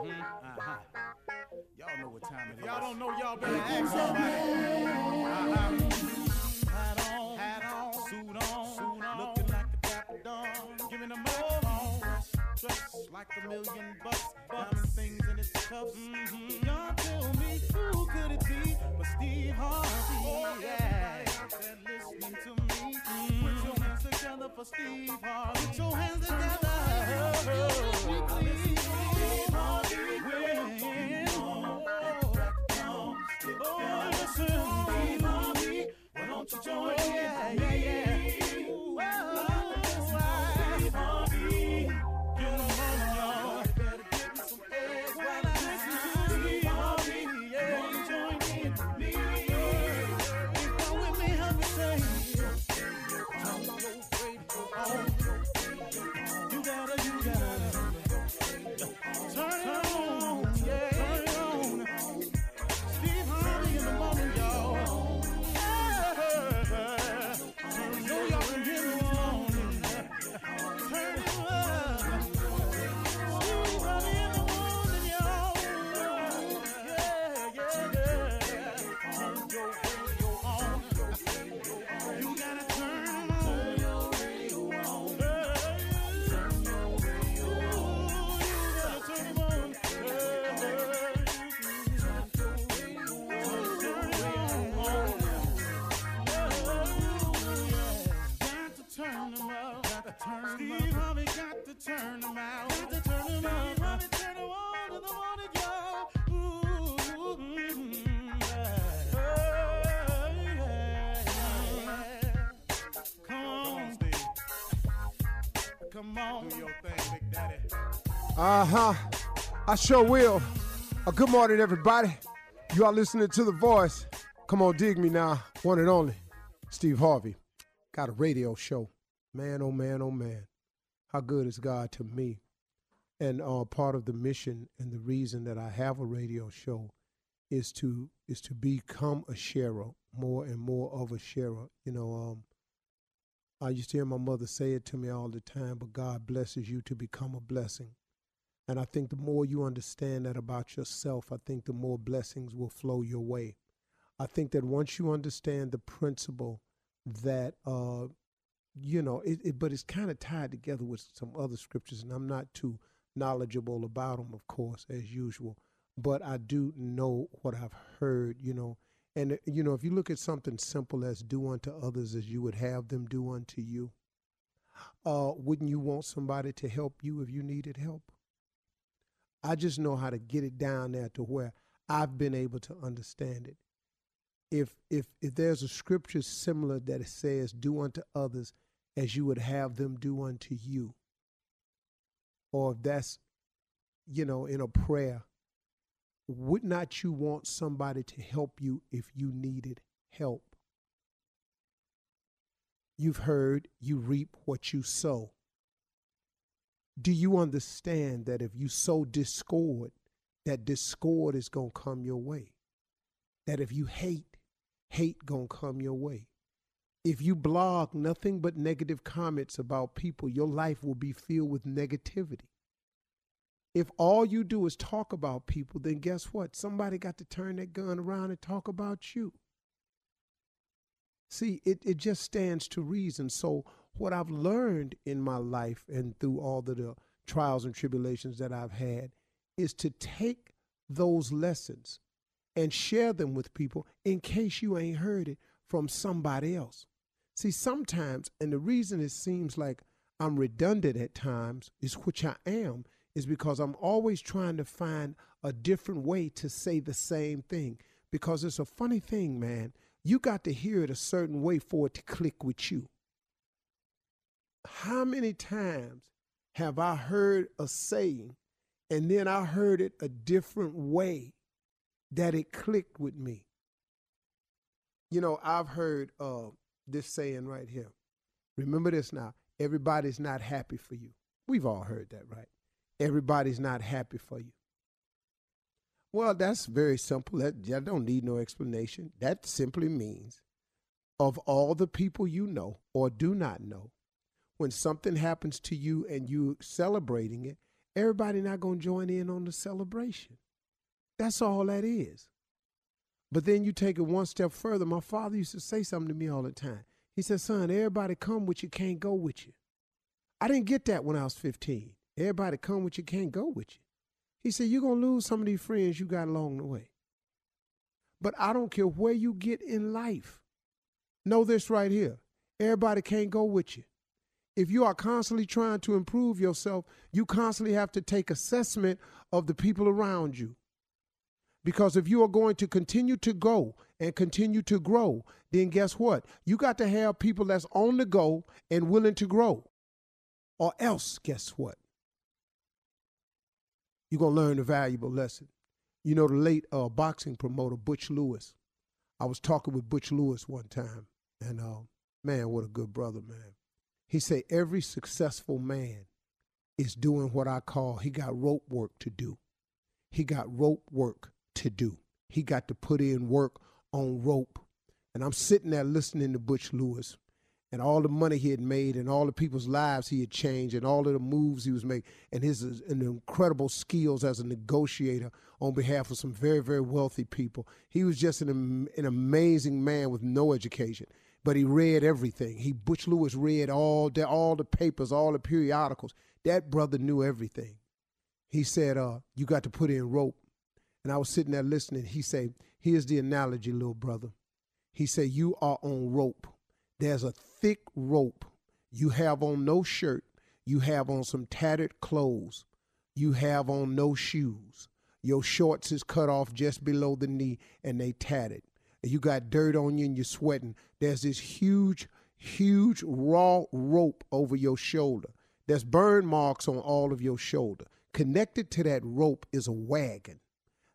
Uh-huh. Y'all know what time it is. Y'all don't know, y'all better ask somebody. Uh-huh. Hat on, hat on, suit on, suit on. Looking like a dapper. Giving them microphone. Dressed like a million bucks. Diamond things in its cuffs. Mm-hmm. Y'all tell me who could it be but Steve Harvey? Oh, yeah. Listening to me. Mm-hmm. Put your hands together for Steve Harvey. Put your hands together. Listen to Steve Why don't you join in? Yeah, yeah, yeah. Come on. Do your thing, Big Daddy. Uh huh. I sure will. Uh, good morning, everybody. You are listening to The Voice. Come on, dig me now. One and only, Steve Harvey. Got a radio show. Man, oh man, oh man. How good is God to me? And uh, part of the mission and the reason that I have a radio show is to is to become a sharer, more and more of a sharer. You know, um, I used to hear my mother say it to me all the time, but God blesses you to become a blessing. And I think the more you understand that about yourself, I think the more blessings will flow your way. I think that once you understand the principle that, uh, you know, it, it but it's kind of tied together with some other scriptures, and I'm not too knowledgeable about them, of course, as usual. But I do know what I've heard, you know. And, you know, if you look at something simple as do unto others as you would have them do unto you, uh, wouldn't you want somebody to help you if you needed help? I just know how to get it down there to where I've been able to understand it. If if if there's a scripture similar that it says, "Do unto others as you would have them do unto you," or if that's, you know, in a prayer, would not you want somebody to help you if you needed help? You've heard, you reap what you sow do you understand that if you sow discord, that discord is going to come your way? That if you hate, hate going to come your way? If you blog nothing but negative comments about people, your life will be filled with negativity. If all you do is talk about people, then guess what? Somebody got to turn that gun around and talk about you. See, it, it just stands to reason. So, what I've learned in my life and through all the, the trials and tribulations that I've had is to take those lessons and share them with people in case you ain't heard it from somebody else. See, sometimes, and the reason it seems like I'm redundant at times, is which I am, is because I'm always trying to find a different way to say the same thing. Because it's a funny thing, man. You got to hear it a certain way for it to click with you how many times have I heard a saying and then I heard it a different way that it clicked with me? You know, I've heard uh, this saying right here. Remember this now everybody's not happy for you. We've all heard that, right? Everybody's not happy for you. Well, that's very simple. That, don't need no explanation. That simply means of all the people you know or do not know, when something happens to you and you celebrating it everybody not going to join in on the celebration. That's all that is. But then you take it one step further. My father used to say something to me all the time. He said, son, everybody come with you, can't go with you. I didn't get that when I was 15. Everybody come with you, can't go with you. He said, you're going to lose some of these friends you got along the way. But I don't care where you get in life. Know this right here. Everybody can't go with you. If you are constantly trying to improve yourself, you constantly have to take assessment of the people around you. Because if you are going to continue to go and continue to grow, then guess what? You got to have people that's on the go and willing to grow. Or else, guess what? You're going to learn a valuable lesson. You know, the late uh, boxing promoter, Butch Lewis. I was talking with Butch Lewis one time, and uh, man, what a good brother, man. He said, every successful man is doing what I call, he got rope work to do. He got rope work to do. He got to put in work on rope. And I'm sitting there listening to Butch Lewis and all the money he had made and all the people's lives he had changed and all of the moves he was making and his and incredible skills as a negotiator on behalf of some very, very wealthy people. He was just an, an amazing man with no education. But he read everything. He Butch Lewis read all the all the papers, all the periodicals. That brother knew everything. He said, uh, you got to put in rope and I was sitting there listening. He said, Here's the analogy, little brother. He said, You are on rope. There's a thick rope. You have on no shirt. You have on some tattered clothes. You have on no shoes. Your shorts is cut off just below the knee and they tattered. You got dirt on you and you're sweating. There's this huge, huge raw rope over your shoulder. There's burn marks on all of your shoulder. Connected to that rope is a wagon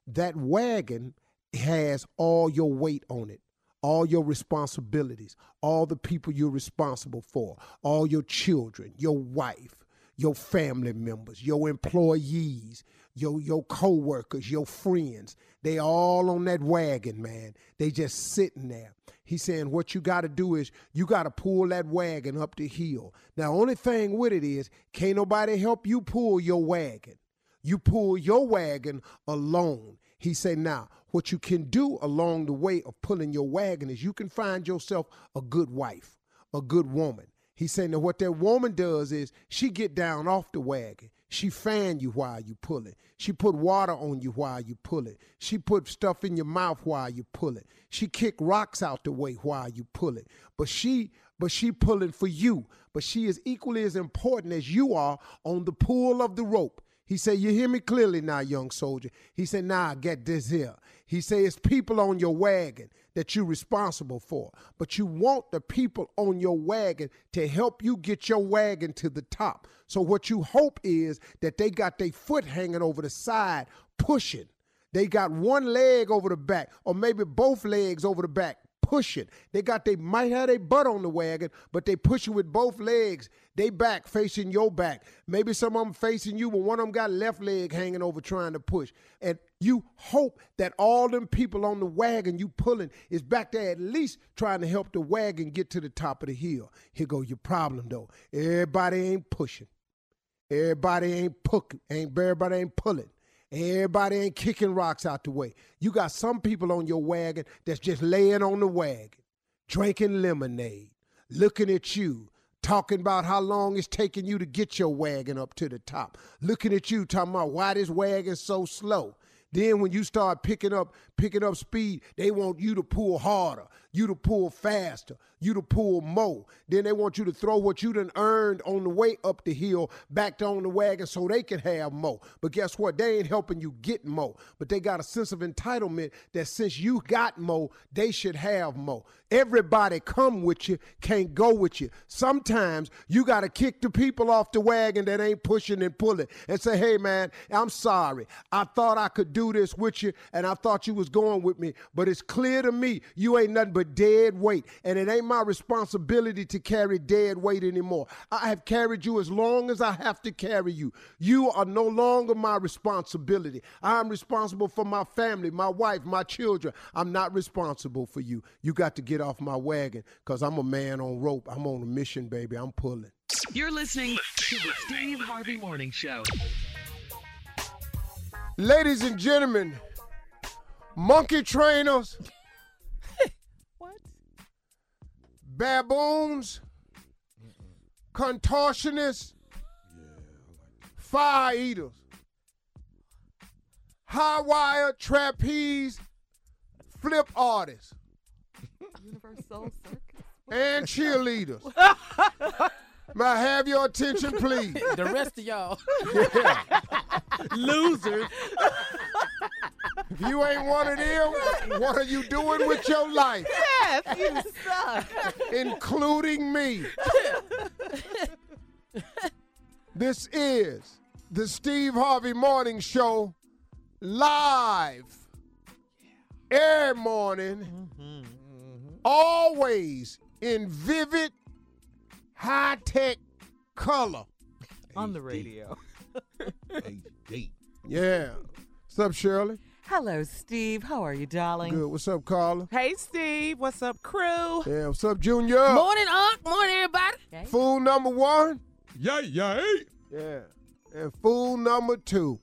that wagon has all your weight on it all your responsibilities, all the people you're responsible for, all your children, your wife, your family members, your employees, your your co-workers, your friends. They all on that wagon, man. They just sitting there. He's saying what you got to do is you got to pull that wagon up the hill. Now, only thing with it is can't nobody help you pull your wagon. You pull your wagon alone. He said, now, what you can do along the way of pulling your wagon is you can find yourself a good wife, a good woman. He said, now what that woman does is she get down off the wagon. She fan you while you pull it. She put water on you while you pull it. She put stuff in your mouth while you pull it. She kick rocks out the way while you pull it. But she but she pulling for you. But she is equally as important as you are on the pull of the rope. He said, You hear me clearly now, young soldier. He said, Nah, get this here. He said, It's people on your wagon that you're responsible for. But you want the people on your wagon to help you get your wagon to the top. So what you hope is that they got their foot hanging over the side, pushing. They got one leg over the back, or maybe both legs over the back, They got they might have their butt on the wagon, but they pushing with both legs. They back facing your back. Maybe some of them facing you, but one of them got left leg hanging over trying to push. And you hope that all them people on the wagon you pulling is back there at least trying to help the wagon get to the top of the hill. Here go your problem though. Everybody ain't pushing. Everybody ain't pucking. Ain't everybody ain't pulling. Everybody ain't kicking rocks out the way. You got some people on your wagon that's just laying on the wagon, drinking lemonade, looking at you, talking about how long it's taking you to get your wagon up to the top, looking at you, talking about why this wagon's so slow. Then when you start picking up picking up speed, they want you to pull harder, you to pull faster, you to pull more. Then they want you to throw what you done earned on the way up the hill back on the wagon so they can have more. But guess what? They ain't helping you get more. But they got a sense of entitlement that since you got more, they should have more. Everybody come with you, can't go with you. Sometimes you got to kick the people off the wagon that ain't pushing and pulling and say, hey, man, I'm sorry. I thought I could do this with you and I thought you was going with me, but it's clear to me you ain't nothing but dead weight. And it ain't my responsibility to carry dead weight anymore. I have carried you as long as I have to carry you. You are no longer my responsibility. I'm responsible for my family, my wife, my children. I'm not responsible for you. You got to get off my wagon because I'm a man on rope. I'm on a mission, baby. I'm pulling. You're listening to the Steve Harvey Morning Show. Ladies and gentlemen, monkey trainers, baboons, contortionists, fire eaters, high wire trapeze, flip artists, Universal Circus? and cheerleaders. May I have your attention, please? The rest of y'all. Yeah. Losers. If you ain't one of them, what are you doing with your life? Yes, you suck. including me. this is the Steve Harvey Morning Show live every morning, mm-hmm, always in vivid, high tech color. On the radio. HD. Yeah. What's up, Shirley? Hello, Steve. How are you, darling? Good. What's up, Carla? Hey, Steve. What's up, crew? Yeah. What's up, Junior? Morning, Unc. Morning, everybody. Fool number one. Yay, yay. Yeah. And fool number two.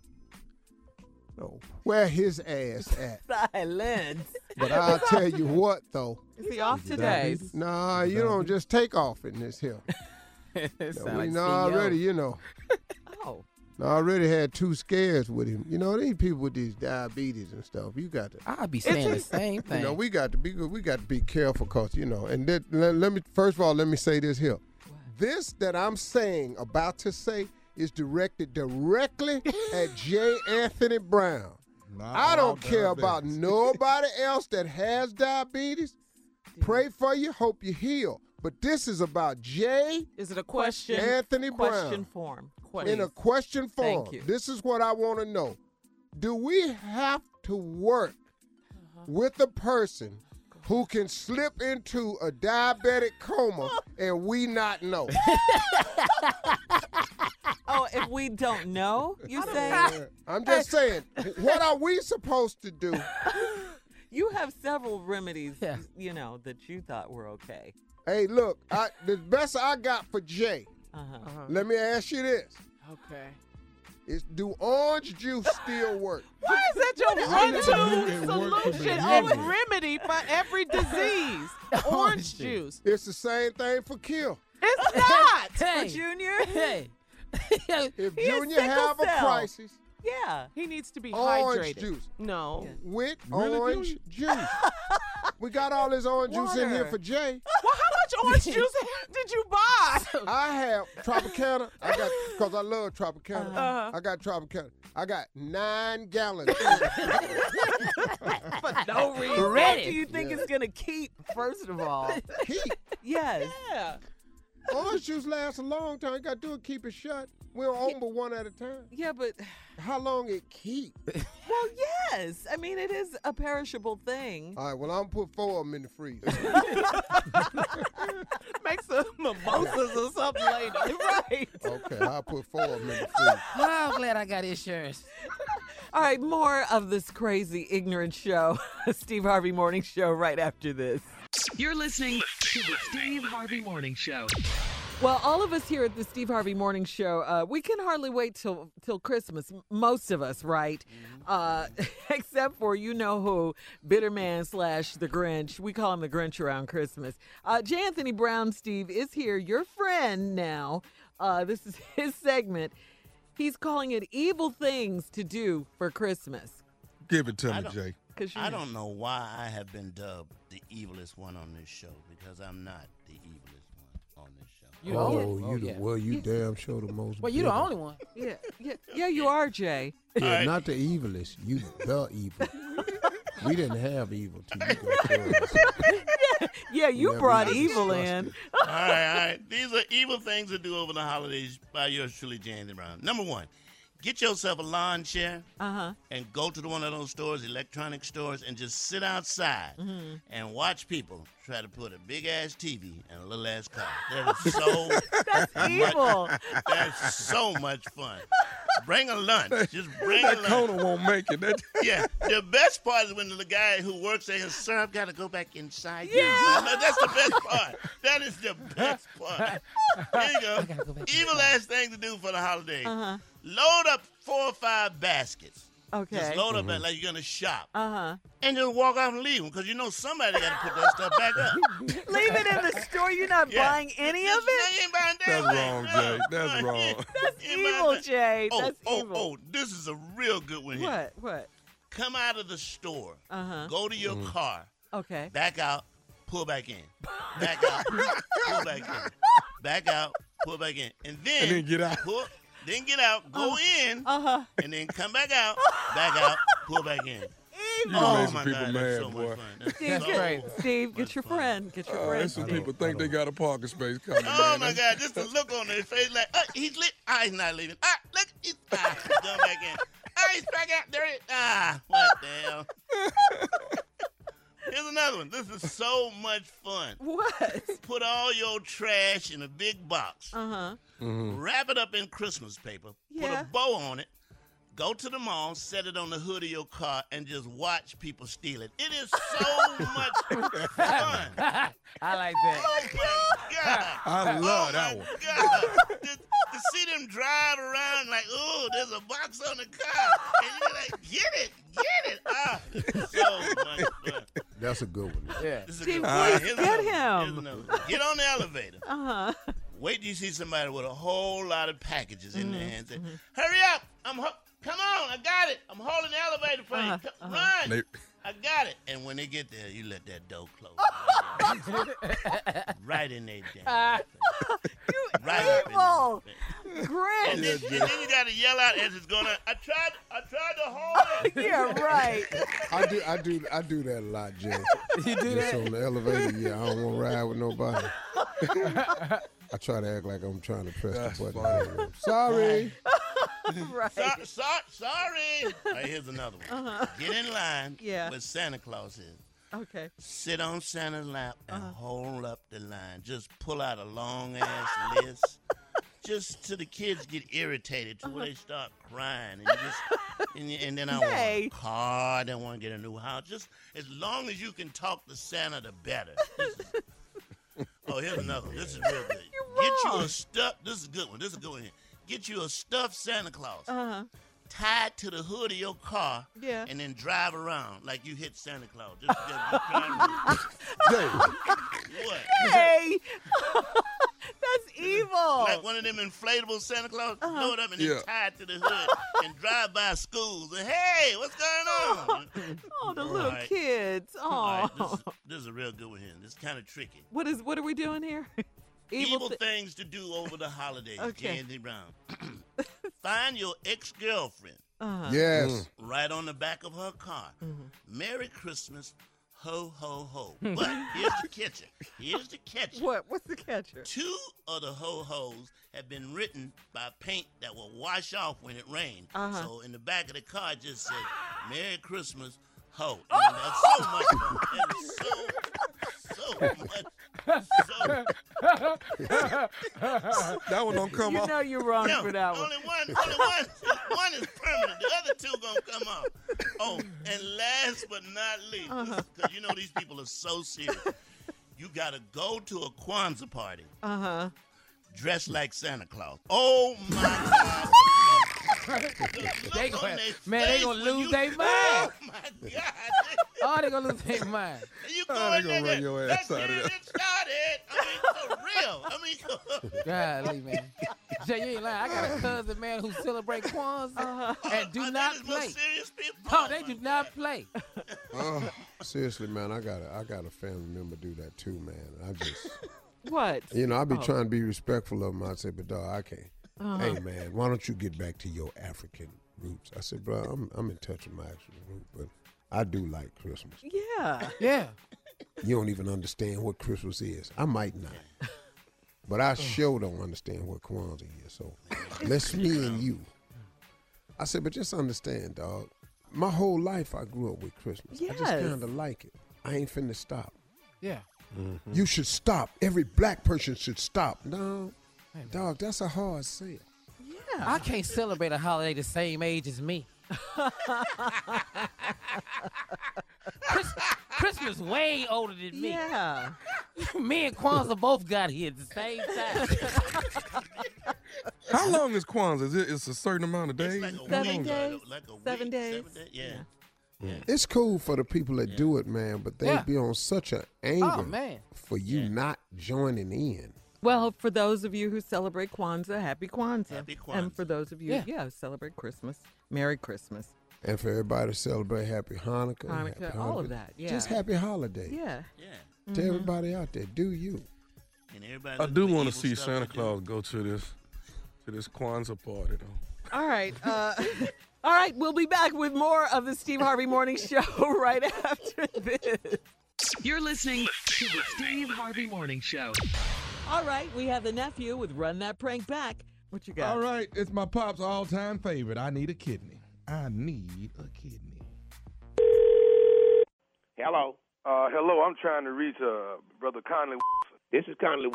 Oh, where his ass at? Silence. But I'll tell you what, though. Is he off today? Nah, you don't just take off in this here. Sound we like know already, you know. Oh. I already had two scares with him. You know, these people with these diabetes and stuff. You got to, I'll be saying the same thing. you thing. know, we got to be we got to be careful, cause you know. And that, let, let me first of all, let me say this here. This that I'm saying, about to say, is directed directly at J. Anthony Brown. Not I don't care diabetics. about nobody else that has diabetes. Pray for you, hope you heal. But this is about Jay. Is it a question? Anthony Question Brown form. in a question form. Thank you. This is what I want to know. Do we have to work with a person who can slip into a diabetic coma and we not know? Oh, if we don't know, you say? I'm just saying, what are we supposed to do? You have several remedies, Yeah. you know, that you thought were okay. Hey, look, I, the best I got for Jay, Uh-huh. let me ask you this. Okay. Is do orange juice still work? Why is that your It one-two worked for the solution remedy. or remedy for every disease? Orange juice. It's the same thing for kill. It's not. Hey, Junior? hey. If He has Junior sickle have a cell. crisis, Yeah. He needs to be orange hydrated. juice. No. with Really, orange juice. we got all this orange juice in here for Jay. Well, how much orange juice did you buy? I have Tropicana. I got because I love Tropicana. Uh-huh. I got Tropicana. I got nine gallons. For no reason. What do you think Yeah. it's going to keep, first of all? Keep Yes. Yeah. orange juice lasts a long time. You got to do it. Keep it shut. We don't open but one at a time. Yeah, but, How long it keep? well, yes. I mean, it is a perishable thing. All right. Well, I'm put four of them in the freezer. Make some mimosas or something later. right. Okay. I'll put four of them in the freezer. Well, I'm glad I got insurance. All right, more of this crazy, ignorant show. Steve Harvey Morning Show right after this. You're listening to the Steve Harvey Morning Show. Well, all of us here at the Steve Harvey Morning Show, uh, we can hardly wait till till Christmas. Most of us, right? Uh, except for you know who, Bitterman slash the Grinch. We call him the Grinch around Christmas. Uh, J. Anthony Brown, Steve, is here, your friend now. Uh, this is his segment. He's calling it evil things to do for Christmas. Give it to I me, don't- Jay. Cause I know- don't know why I have been dubbed the evilest one on this show because I'm not the evilest You the oh, only- you oh, the yeah. well, you damn sure the most. Well, you the only one. Yeah, yeah, yeah. You are Jay. Yeah, Alright. not the evilest. You the evil. we didn't have evil till you. Yeah, you Yeah, brought we evil in. all right, all right. These are evil things to do over the holidays by yours truly, James Brown. Number one, get yourself a lawn chair Uh huh. and go to the one of those stores, electronic stores, and just sit outside Mm-hmm. and watch people try to put a big ass TV in a little ass car. That is so That's evil. that's so much fun. Bring a lunch. Just bring a That lunch. Kona won't make it. That, Yeah, the best part is when the guy who works there says, "Sir, I've got to go back inside." Yeah, that's the best part. That is the best part. There you go. go Evil ass thing to do for the holidays. Uh huh. Load up four or five baskets Okay. Just load up at like you're gonna shop, Uh huh. and just walk off and leave them because you know somebody got to put that stuff back up. Leave it in the store. You're not Yeah. buying any Just- of it. you ain't buying damn That's wrong, No. Jay. That's wrong. you That's you ain't buying evil, that. Jay. Oh, That's oh, evil. oh! This is a real good one here. What? What? Come out of the store, Uh huh. go to your car, Okay. back out, pull back in, back out, pull back in, back out, pull back in, and then, And then get out. Pull, then get out, go in, Uh huh. and then come back out, back out, pull back in. Evil. gonna Oh my people God, mad, that's so boy. much fun. That's Steve, That's so crazy. Steve, get your fun. friend. Get your Oh, friend. some people think they got a parking space coming. Oh man. my God! Just the look on his face, like, uh, he's lit. Ah, he's not leaving. Ah, look, he's ah, he's going back in. Ah, he's back out there. it- Ah, what the hell? Here's another one. This is so much fun. What? Put all your trash in a big box. Uh huh. Wrap it up in Christmas paper. Yeah. Put a bow on it. Go to the mall, set it on the hood of your car, and just watch people steal it. It is so much fun. I like that. Oh my God. I love oh that one. God. to, to see them drive around like, oh, there's a box on the car. And you're like, get it, get it. Ah, so much fun. That's a good one. Yeah. This is a Steve, good one. please Here's get him. Here's another one. Get on the elevator. Uh huh. Wait till you see somebody with a whole lot of packages in Mm-hmm. their hands. Say, Hurry up! I'm ho- come on! I got it! I'm holding the elevator for Uh-huh, you. Come- uh-huh. Run! They- I got it. And when they get there, you let that door close. right in their damn. face. right up in evil. their. And then, and then you gotta yell out as it's going on. I tried. I tried to hold it. yeah, right. I do, I do, I do that a lot, Jay. You do Just that? on the elevator, yeah. I don't want to ride with nobody. I try to act like I'm trying to press That's the funny. button. Sorry. right. So, so, sorry. All right, here's another one. Get in line Yeah. where Santa Claus is. Okay. sit on Santa's lap and Uh-huh. hold up the line. Just pull out a long ass list. Just till the kids get irritated to Uh-huh. where they start crying and you just and, and then I want a car, I don't want to get a new house. Just as long as you can talk to Santa, the better. This is- oh, here's another one. This is real good. Get you a stuff. This is a good one. This is a good one. Here. Get you a stuffed Santa Claus Uh huh. Tied to the hood of your car. Yeah. And then drive around like you hit Santa Claus. Just, just, just drive around. Jay, What? Hey, that's evil. Like one of them inflatable Santa Claus, Uh-huh. load up and Yeah. then tie it to the hood and drive by schools and hey, what's going on? oh, the little Right. kids. Oh, All right, this, is, this is a real good one here. This is kind of tricky. what is? What are we doing here? Evil, thi- things to do over the holidays. Okay. Candy Brown. Find your ex-girlfriend uh-huh. yes. right on the back of her car. Mm-hmm. Merry Christmas, ho ho ho. But here's the catcher. Here's the catcher. What? What's the catcher? Two of the ho hos have been written by paint that will wash off when it rains. Uh-huh. So in the back of the car, it just said "Merry Christmas, ho." And that's so much fun. That is so, so much, so. That one don't come You off. know you're wrong No, for that one. only one, only one, one is permanent. The other two gonna come off. Oh, and last but not least, Uh-huh. because you know these people are so serious. You gotta go to a Kwanzaa party Uh huh. dressed like Santa Claus. Oh my God. The look They gonna- man, they gonna lose their mind. Oh my God. Oh, they gonna lose their mind. You Oh, they gonna there, run your ass out of get there. started. I mean, for real. I mean, Golly, man. Jay, you ain't lying. I got a cousin, man, who celebrate Kwanzaa Uh-huh. and do are not play. serious? Oh, Oh, they my do not play. Oh, seriously, man, I got a, I got a family member do that too, man. I just, What? you know, I be Oh. trying to be respectful of them. I say, but dog, I can't. Uh-huh. Hey, man, why don't you get back to your African roots? I said, bro, I'm, I'm in touch with my actual root, but I do like Christmas. Yeah. Yeah. You don't even understand what Christmas is. I might not. But I sure don't understand what Kwanzaa is. So let's me and you. I said, but just understand, dog. My whole life I grew up with Christmas. I just Yes. kind of like it. I ain't finna stop. Yeah. You should stop. Every black person should stop. No, dog, that's a hard sale. Yeah. I can't celebrate a holiday the same age as me. Chris, Christmas way older than me. Yeah. Me and Kwanzaa both got here at the same time. How long is Kwanzaa? Is it it's a certain amount of days? Like Seven days? Like Seven week, days? Seven days. Yeah. It's cool for the people that do it, man, but they Yeah. be on such an oh, anger Oh man. for you not joining in. Well, for those of you who celebrate Kwanzaa, happy Kwanzaa. Happy And for those of you, Yeah. yeah, celebrate Christmas. Merry Christmas. And for everybody to celebrate Happy Hanukkah, Hanukkah, Happy all of that, yeah. Just happy holiday. Yeah. Yeah. To everybody out there, do you? And everybody I do want to see stuff Santa do. Claus go to this to this Kwanzaa party though. All right. Uh, all right. We'll be back with more of the Steve Harvey Morning Show right after this. You're listening to the Steve Harvey Morning Show. All right. We have the nephew with Run That Prank Back. What you got? All right, it's my pop's all-time favorite. I need a kidney. I need a kidney. Hello. Uh, hello, I'm trying to reach uh, Brother Conley. This is Conley.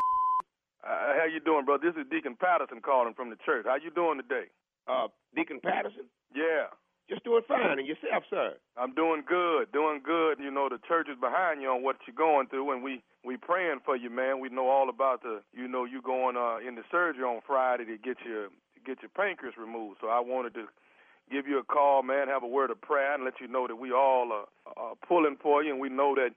Uh, how you doing, brother? This is Deacon Patterson calling from the church. How you doing today? Uh, Deacon Patterson. Yeah, Just doing fine. And yourself, sir? I'm doing good, doing good. You know, the church is behind you on what you're going through, and we we praying for you, man. We know all about the, you know, you going uh, in the surgery on Friday to get your to get your pancreas removed. So I wanted to give you a call, man, have a word of prayer, and let you know that we all are, are pulling for you, and we know that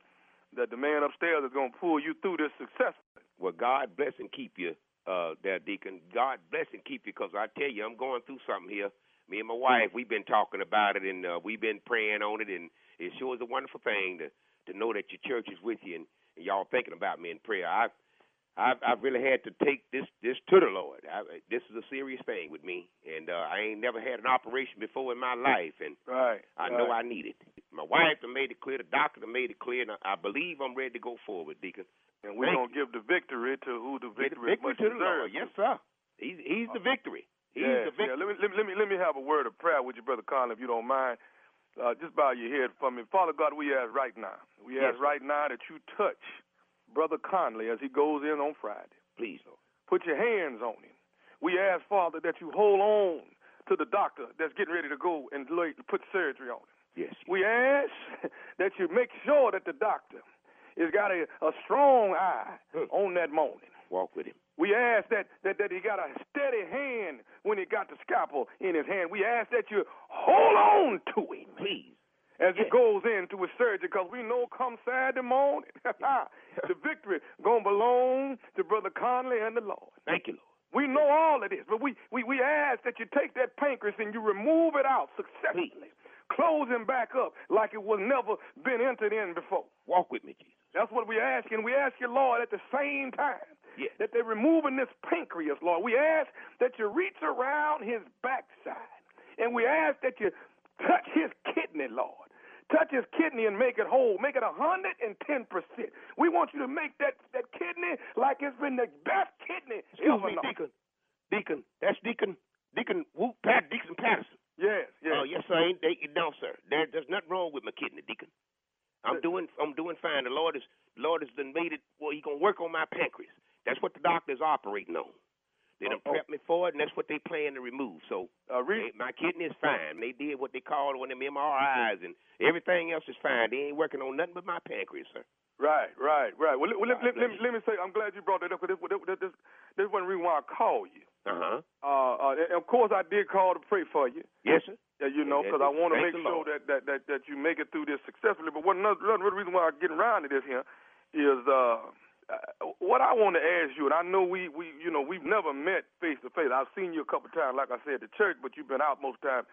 that the man upstairs is going to pull you through this successfully. Well, God bless and keep you, uh, there, Deacon. God bless and keep you, because I tell you, I'm going through something here. Me and my wife, we've been talking about it, and uh, we've been praying on it, and it sure is a wonderful thing to to know that your church is with you and, and y'all thinking about me in prayer. I've I've, I've really had to take this this to the Lord. I, this is a serious thing with me, and uh, I ain't never had an operation before in my life, and Right. I know I need it. My wife done made it clear. The doctor done made it clear, and I, I believe I'm ready to go forward, Deacon. And we're Thank going to give the victory to who the Give the victory, victory much to the Lord. Yes, sir. He's he's the victory. He's yeah, the victory. yeah. Let me, let me let me have a word of prayer with you, brother Conley, if you don't mind. Uh, just bow your head for me, Father God. We ask right now. We Yes, ask right now that you touch brother Conley as he goes in on Friday. Please, Lord. Put your hands on him. We ask, Father, that you hold on to the doctor that's getting ready to go and put surgery on him. Yes. We ask that you make sure that the doctor has got a, a strong eye Hmm. on that morning. Walk with him. We ask that, that, that he got a steady hand when he got the scalpel in his hand. We ask that you hold on to him Please. as he Yes. goes into his surgery because we know come Saturday morning, the victory going to belong to Brother Conley and the Lord. Thank you, Lord. We know all of this, but we, we, we ask that you take that pancreas and you remove it out successfully. Close him back up like it was never been entered in before. Walk with me, Jesus. That's what we ask, and we ask you, Lord, at the same time That they're removing this pancreas, Lord. We ask that you reach around his backside, and we ask that you touch his kidney, Lord. Touch his kidney and make it whole. Make it a hundred and ten percent. We want you to make that that kidney like it's been the best kidney Excuse ever me. Deacon. Deacon. That's Deacon. Deacon Whoop Pat Deacon Patterson. Yes, yes. Oh yes, sir. Ain't they, no, sir. There, there's nothing wrong with my kidney, Deacon. I'm doing I'm doing fine. The Lord is Lord has done made it well, he gonna work on my pancreas. That's what the doctor's operating on. They done Oh, oh. prepped me for it and that's what they plan to remove. So Uh, read, Hey, my kidney is fine. They did what they called one of them MRIs, and everything else is fine. They ain't working on nothing but my pancreas, sir. Right, right, right. Well, let, well, let, let, let, let me say, I'm glad you brought that up because this, this, this, one reason why I called you. Uh-huh. Uh, uh, and of course, I did call to pray for you. Yes, sir. Yeah, you know, because I want to make sure that, that, that, that you make it through this successfully. But one another, another reason why I'm getting around to this here is uh, uh, what I want to ask you, and I know we, we you know we've never met face to face. I've seen you a couple times, like I said, at the church, but you've been out most time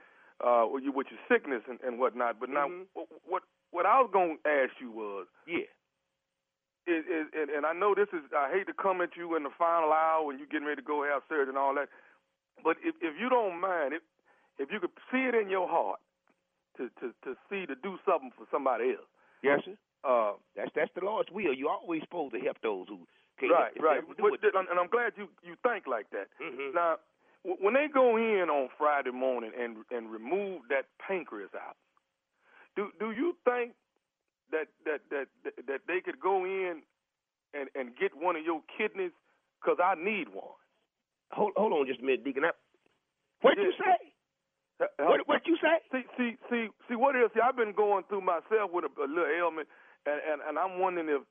uh, with, you, with your sickness and, and whatnot. But now, Mhm. what, what what I was going to ask you was, Yeah. is, is and, and I know this is I hate to come at you in the final hour when you're getting ready to go have surgery and all that, but if if you don't mind, if if you could see it in your heart to to to see to do something for somebody else, Yes, sir. Uh, That's that's the Lord's will. You're always supposed to help those who can't right, right. But, and I'm glad you you think like that. Mhm. Now, when they go in on Friday morning and and remove that pancreas out, do do you think that that that that, they could go in and and get one of your kidneys? Cause I need one. Hold hold on just a minute, Deacon. I, what'd you say? What what you say? See, see, see, see what is. See, I've been going through myself with a, a little ailment, and, and and I'm wondering if,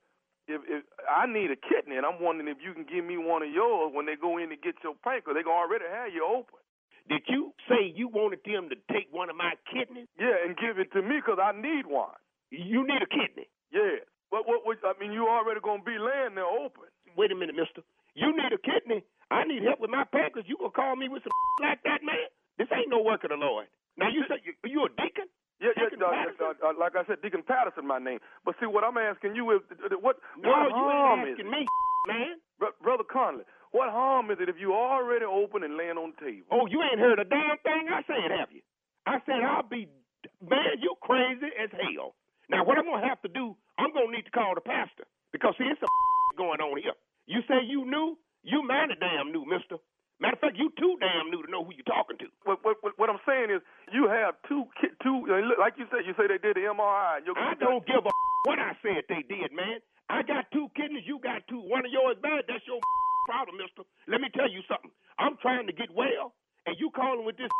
if if I need a kidney, and I'm wondering if you can give me one of yours when they go in to get your pancreas. They gonna already have you open. Did you say you wanted them to take one of my kidneys? Yeah, and give it to me 'cause I need one. You need a kidney. Yeah. What, what, what, I mean, you already gonna be laying there open. Wait a minute, mister. You need a kidney. I need help with my pancreas. You gonna call me with some like that, man? This ain't no work of the Lord. Now you say you, you a deacon? Yeah, yeah. Deacon Uh, uh, uh, like I said, Deacon Patterson, my name. But see, what I'm asking you is, what, No, what you harm ain't is asking it, me, man. Br- brother Conley? What harm is it if you already open and laying on the table? Oh, you ain't heard a damn thing I said, have you? I said I'll be, man, you crazy as hell. Now what I'm gonna have to do, I'm gonna need to call the pastor because see, it's some going on here. You say you knew, you mighty damn knew, Mister. Matter of fact, you too damn new to know who you're talking to. What, what, what, I'm saying is, you have two, two, like you said, you say they did the MRI. I don't give a what I said they did, man. I got two kidneys, you got two. One of yours bad, that's your problem, mister. Let me tell you something. I'm trying to get well, and you calling with this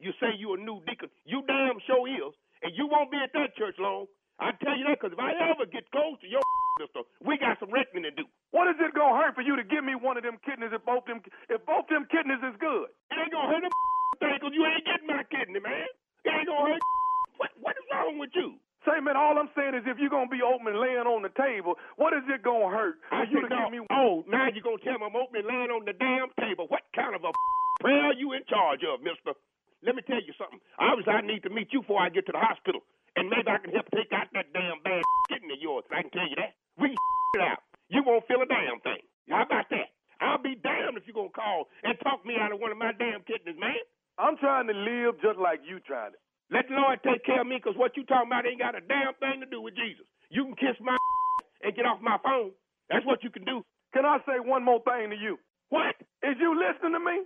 you say you a new deacon. You damn sure is, and you won't be at that church long. I tell you that because if I ever get close to your mister, we got some reckoning to do. What is it gonna hurt for you to give me one of them kidneys if both them, if both them kidneys is good? It ain't gonna hurt a thing because you ain't getting my kidney, man. It ain't gonna hurt. What, what is wrong with you? Say, man, all I'm saying is if you're gonna be open and laying on the table, what is it gonna hurt for you to give me? Oh, now you gonna tell me I'm opening laying on the damn table. What kind of a prayer are you in charge of, mister? Let me tell you something. Obviously, I need to meet you before I get to the hospital. And maybe I can help take out that damn bad kidney of yours. I can tell you that. We can it out. You won't feel a damn thing. How about that? I'll be damned if you're going to call and talk me out of one of my damn kidneys, man. I'm trying to live just like you trying to. Let the Lord take care of me because what you talking about ain't got a damn thing to do with Jesus. You can kiss my and get off my phone. That's what you can do. Can I say one more thing to you? What? Is you listening to me?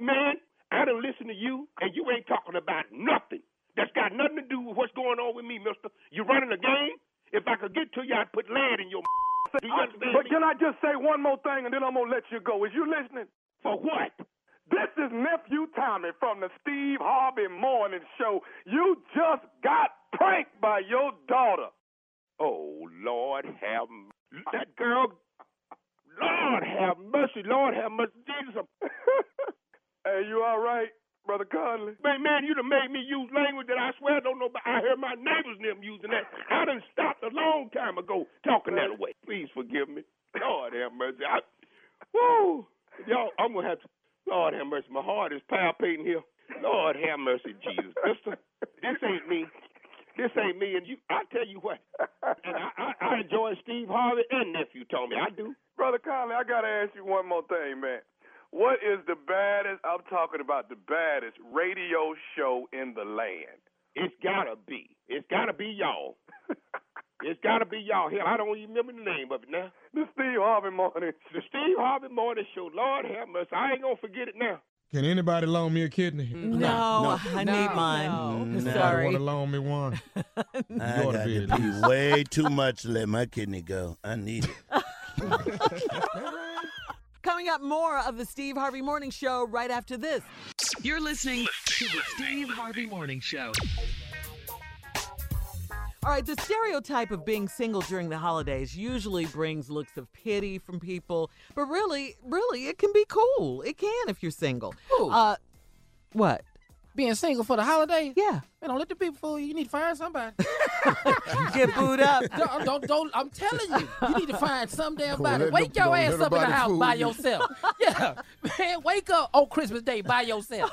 Man, I done listen to you, and you ain't talking about nothing. That's got nothing to do with what's going on with me, mister. You running a game? If I could get to you, I'd put lead in your Do you uh, understand But me? can I just say one more thing and then I'm gonna let you go? Is you listening? For what? This is nephew Tommy from the Steve Harvey Morning Show. You just got pranked by your daughter. Oh, Lord have m- that girl. Lord have mercy. Lord have mercy. Jesus. hey, you all right, brother Conley? Man, man, you done made me use language that I swear don't know. But I heard my neighbors and them using that. I done stopped a long time ago talking that way. Please forgive me. Lord have mercy. I, woo, y'all, I'm gonna have to. Lord have mercy. My heart is palpitating here. Lord have mercy, Jesus. Mister, this ain't me. This ain't me. And you, I tell you what. And I, I, I enjoy Steve Harvey and nephew Tommy. I do. Brother Conley, I gotta ask you one more thing, man. What is the baddest? I'm talking about the baddest radio show in the land. It's gotta be. It's gotta be y'all. It's gotta be y'all. Hell, I don't even remember the name of it now. The Steve Harvey Morning. The Steve Harvey Morning Show. Lord have mercy. I ain't gonna forget it now. Can anybody loan me a kidney? No, no. I No. need mine. Anybody Sorry. want to loan me one? I You to got be to pee way too much to let my kidney go. I need it. Coming up, more of the Steve Harvey Morning Show right after this. You're listening to the Steve Harvey Morning Show. All right, the stereotype of being single during the holidays usually brings looks of pity from people, but really, really, it can be cool. It can if you're single. Ooh. Uh, what? Being single for the holiday? Yeah. Man, don't let the people fool you. You need to find somebody. Get booed up. don't, don't, don't, I'm telling you, you need to find some damn Don't body. let Wake no- your don't ass let up in the nobody house fool by you. yourself. yeah, man, wake up on Christmas Day by yourself.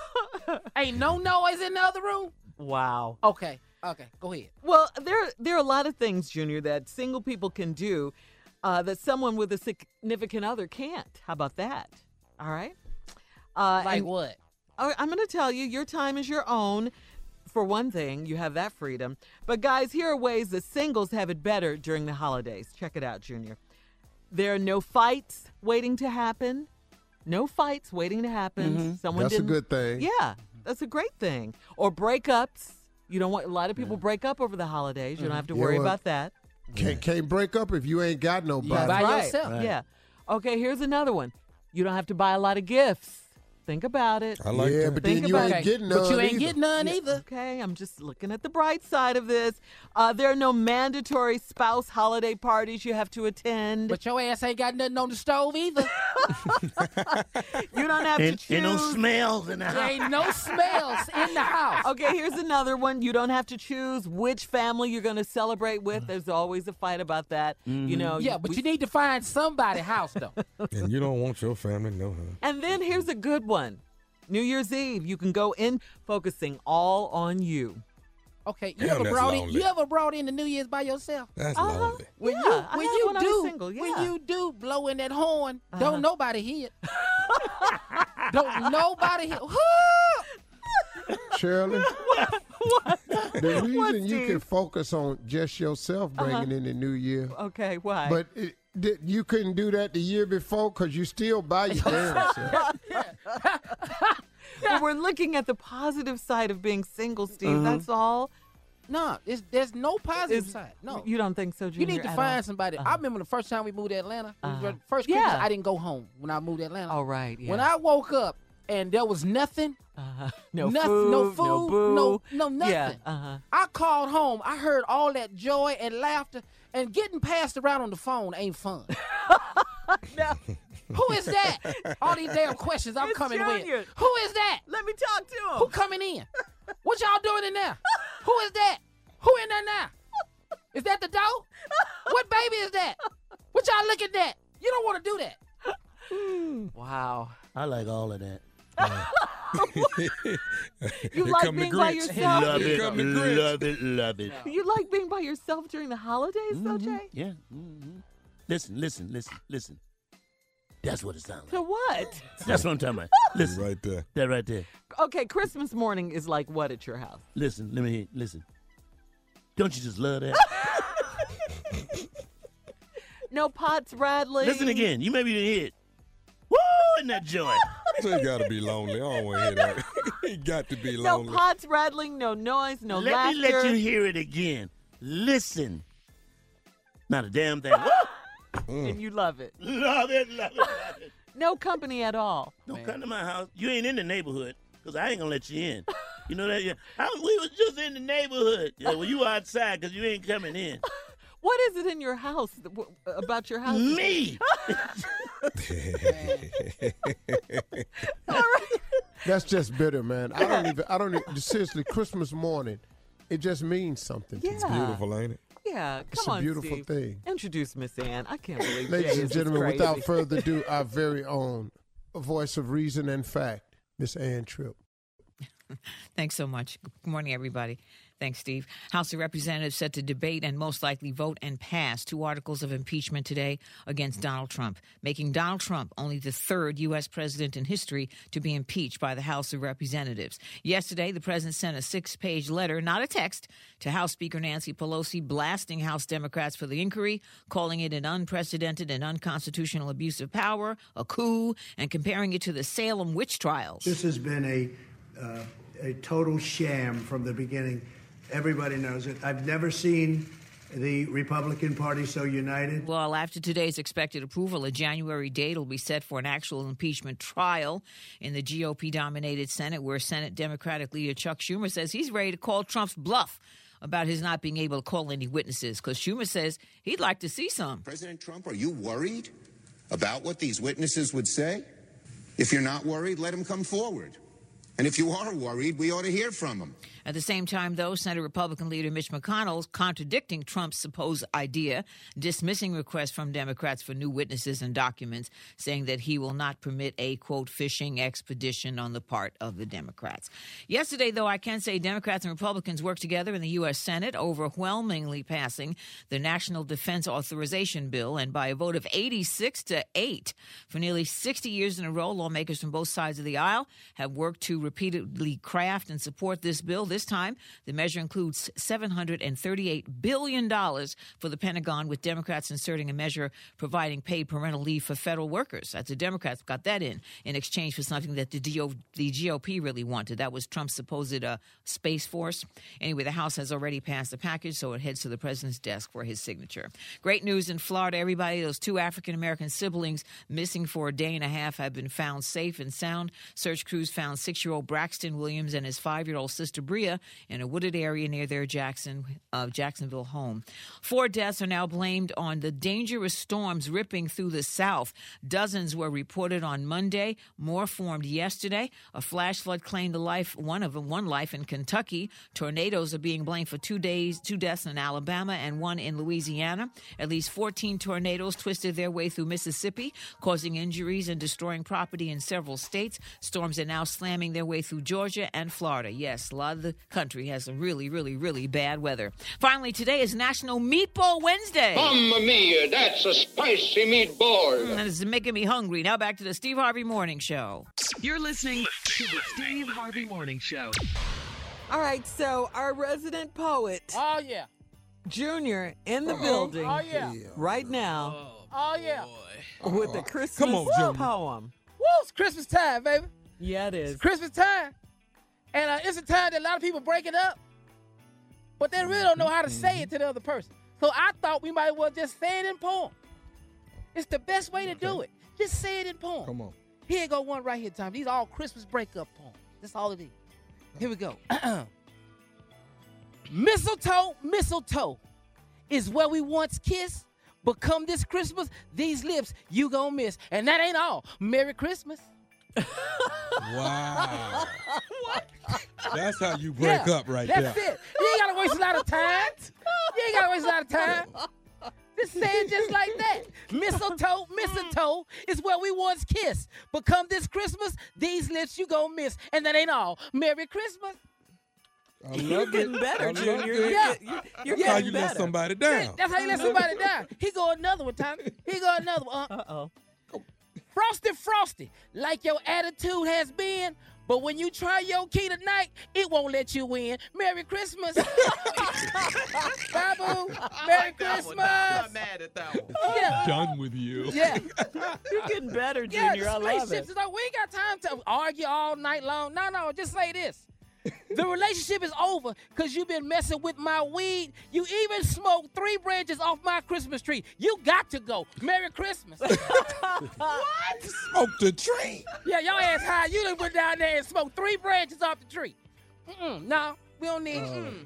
Ain't no noise in the other room. Wow. Okay, okay, go ahead. Well, there there are a lot of things, Junior, that single people can do uh, that someone with a significant other can't. How about that? All right. Uh, Like and- what? All right, I'm going to tell you, your time is your own. For one thing, you have that freedom. But guys, here are ways that singles have it better during the holidays. Check it out, Junior. There are no fights waiting to happen. No fights waiting to happen. Mm-hmm. Someone That's a didn't- good thing. Yeah, that's a great thing. Or breakups. You don't want a lot of people break up over the holidays. You don't mm-hmm. have to Yeah, worry well, about that. Can't, can't break up if you ain't got nobody. by Right. yourself. Yeah. Okay, here's another one. You don't have to buy a lot of gifts. Think about it. I like yeah, that. but Think then you about ain't it. getting none But you ain't either. getting none either. Okay, I'm just looking at the bright side of this. Uh, there are no mandatory spouse holiday parties you have to attend. But your ass ain't got nothing on the stove either. you don't have Ain't, to choose. ain't no smells in the there house. ain't no smells in the house. Okay, here's another one. You don't have to choose which family you're going to celebrate with. There's always a fight about that. You know. Yeah, but we- you need to find somebody house though. and you don't want your family, no, huh? And then here's a good one. New Year's Eve, you can go in focusing all on you. Okay, you Damn, ever that's brought in, lonely. you ever brought in the New Year's by yourself? That's Uh-huh. lonely. When Yeah, you I when had you when I was do single, when you do blow in that horn, don't Uh-huh. nobody hear it. don't nobody hear. Shirley, the reason What, you can Steve? Uh-huh. focus on just yourself bringing in the new year, Okay, why? but it, did, you couldn't do that the year before because you still buy your damn self. But we're looking at the positive side of being single, Steve. That's all. No, it's, there's no positive Is- side. No, You don't think so, You Junior? need to at find all? somebody. Uh-huh. I remember the first time we moved to Atlanta. It was Uh-huh. the First Christmas, Yeah. I didn't go home when I moved to Atlanta. All right. Yeah. When I woke up and there was nothing, uh-huh. no, nothing, food, no food, no boo. no, no nothing. Yeah. Uh-huh. I called home. I heard all that joy and laughter, and getting passed around on the phone ain't fun. Who is that? All these damn questions I'm It's coming Junior. with. Who is that? Let me talk to him. Who coming in? What y'all doing in there? Who is that? Who in there now? Is that the dog? What baby is that? What y'all looking at? You don't want to do that. Wow. I like all of that. You Here like come the being by yourself? Love it, come the love it, love it. You like being by yourself during the holidays, though, Mhm, Jay? Yeah. hmm Listen, listen, listen, listen. That's what it sounds like. To what? That's what I'm talking about. Listen, Right there. that right there. Okay, Christmas morning is like what at your house? Listen, let me hear. Listen. Don't you just love that? No pots rattling. listen again. You maybe didn't hear it. Woo! In that joint. So you gotta be lonely. I don't want to hear that. he got to be lonely. No lonely. pots rattling, no noise, no let laughter. Let me let you hear it again. Listen. Not a damn thing. Woo! and you love it. love it, love it, love it. No company at all. Don't come to my house. You ain't in the neighborhood, because I ain't going to let you in. You know that? Yeah. I, we was just in the neighborhood. Yeah, well, you outside because you ain't coming in. What is it in your house about your house? Me. All right. That's just bitter, man. I don't even. I don't even, seriously. Christmas morning, it just means something. To me. Yeah. Beautiful, ain't it? Yeah, come It's a on, beautiful Steve. thing. Introduce Miss Ann. I can't believe Ladies Jay and gentlemen, crazy. without further ado, our very own voice of reason and fact, Miss Ann Tripp. Thanks so much. Good morning, everybody. Thanks, Steve. House of Representatives set to debate and most likely vote and pass two articles of impeachment today against Donald Trump, making Donald Trump only the third U.S. president in history to be impeached by the House of Representatives. Yesterday, the president sent a six page letter, not a text, to House Speaker Nancy Pelosi, blasting House Democrats for the inquiry, calling it an unprecedented and unconstitutional abuse of power, a coup, and comparing it to the Salem witch trials. This has been a, uh, a total sham from the beginning. Everybody knows it. I've never seen the Republican Party so united. Well, after today's expected approval, a January date will be set for an actual impeachment trial in the GOP dominated Senate, where Senate Democratic leader Chuck Schumer says he's ready to call Trump's bluff about his not being able to call any witnesses because Schumer says he'd like to see some. President Trump, are you worried about what these witnesses would say? If you're not worried, let them come forward. And if you are worried, we ought to hear from them. At the same time, though, Senate Republican leader Mitch McConnell contradicting Trump's supposed idea, dismissing requests from Democrats for new witnesses and documents, saying that he will not permit a, quote, fishing expedition on the part of the Democrats. Yesterday, though, I can say Democrats and Republicans worked together in the U.S. Senate, overwhelmingly passing the National Defense Authorization Bill, and by a vote of 86 to 8. For nearly 60 years in a row, lawmakers from both sides of the aisle have worked to repeatedly craft and support this bill. This This time, the measure includes $738 billion for the Pentagon, with Democrats inserting a measure providing paid parental leave for federal workers. That's the Democrats got that in in exchange for something that the, DO, the GOP really wanted. That was Trump's supposed uh, Space Force. Anyway, the House has already passed the package, so it heads to the president's desk for his signature. Great news in Florida, everybody. Those two African American siblings missing for a day and a half have been found safe and sound. Search crews found six year old Braxton Williams and his five year old sister Bria in a wooded area near their Jackson, uh, Jacksonville home. Four deaths are now blamed on the dangerous storms ripping through the South. Dozens were reported on Monday, more formed yesterday. A flash flood claimed the life one of one life in Kentucky. Tornadoes are being blamed for two days, two deaths in Alabama and one in Louisiana. At least 14 tornadoes twisted their way through Mississippi, causing injuries and destroying property in several states. Storms are now slamming their way through Georgia and Florida. Yes, a lot of the country has some really, really, really bad weather. Finally, today is National Meatball Wednesday. Mamma mia, that's a spicy meatball. Mm, This is making me hungry. Now back to the Steve Harvey Morning Show. You're listening to the Steve Harvey Morning Show. All right, so our resident poet, Oh yeah. Junior, in the Uh-oh. building Oh, yeah. right now Oh yeah. with the Christmas Come on, Junior. poem. Woo! It's Christmas time, baby. Yeah, it is. It's Christmas time, and uh, it's a time that a lot of people break it up, but they really don't know how to say it to the other person. So I thought we might well just say it in poem. It's the best way to do it. Just say it in poem. Come on. Here go one right here, Tom. These are all Christmas breakup poems. That's all it is. Here we go. mistletoe, mistletoe is where we once kissed, but come this Christmas, these lips you gonna miss. And that ain't all. Merry Christmas. Wow. What? That's how you break Yeah, up right That's there. That's it. You ain't gotta waste a lot of time. You ain't gotta waste a lot of time. Just say it just like that. Mistletoe, mistletoe is where we once kissed. But come this Christmas, these lips you gonna miss. And that ain't all. Merry Christmas. I You're love getting it. better, I love Junior. it. Yeah. You're, you're That's how you better. let somebody down. That's how you let somebody down. He go another one, Tommy. He go another one. Uh, Uh-oh. Frosty, frosty, like your attitude has been. But when you try your key tonight, it won't let you in. Merry Christmas. Babu, Merry Christmas. I'm mad at that one. Yeah. Done with you. Yeah. You're getting better, Junior. this I love relationship it. is like we ain't got time to argue all night long. No, no, just say this. The relationship is over because you've been messing with my weed. You even smoked three branches off my Christmas tree. You got to go. Merry Christmas. What? Smoked a tree. yeah, y'all ass high. You done went down there and smoked three branches off the tree. Mm-mm, no, we don't need. mm.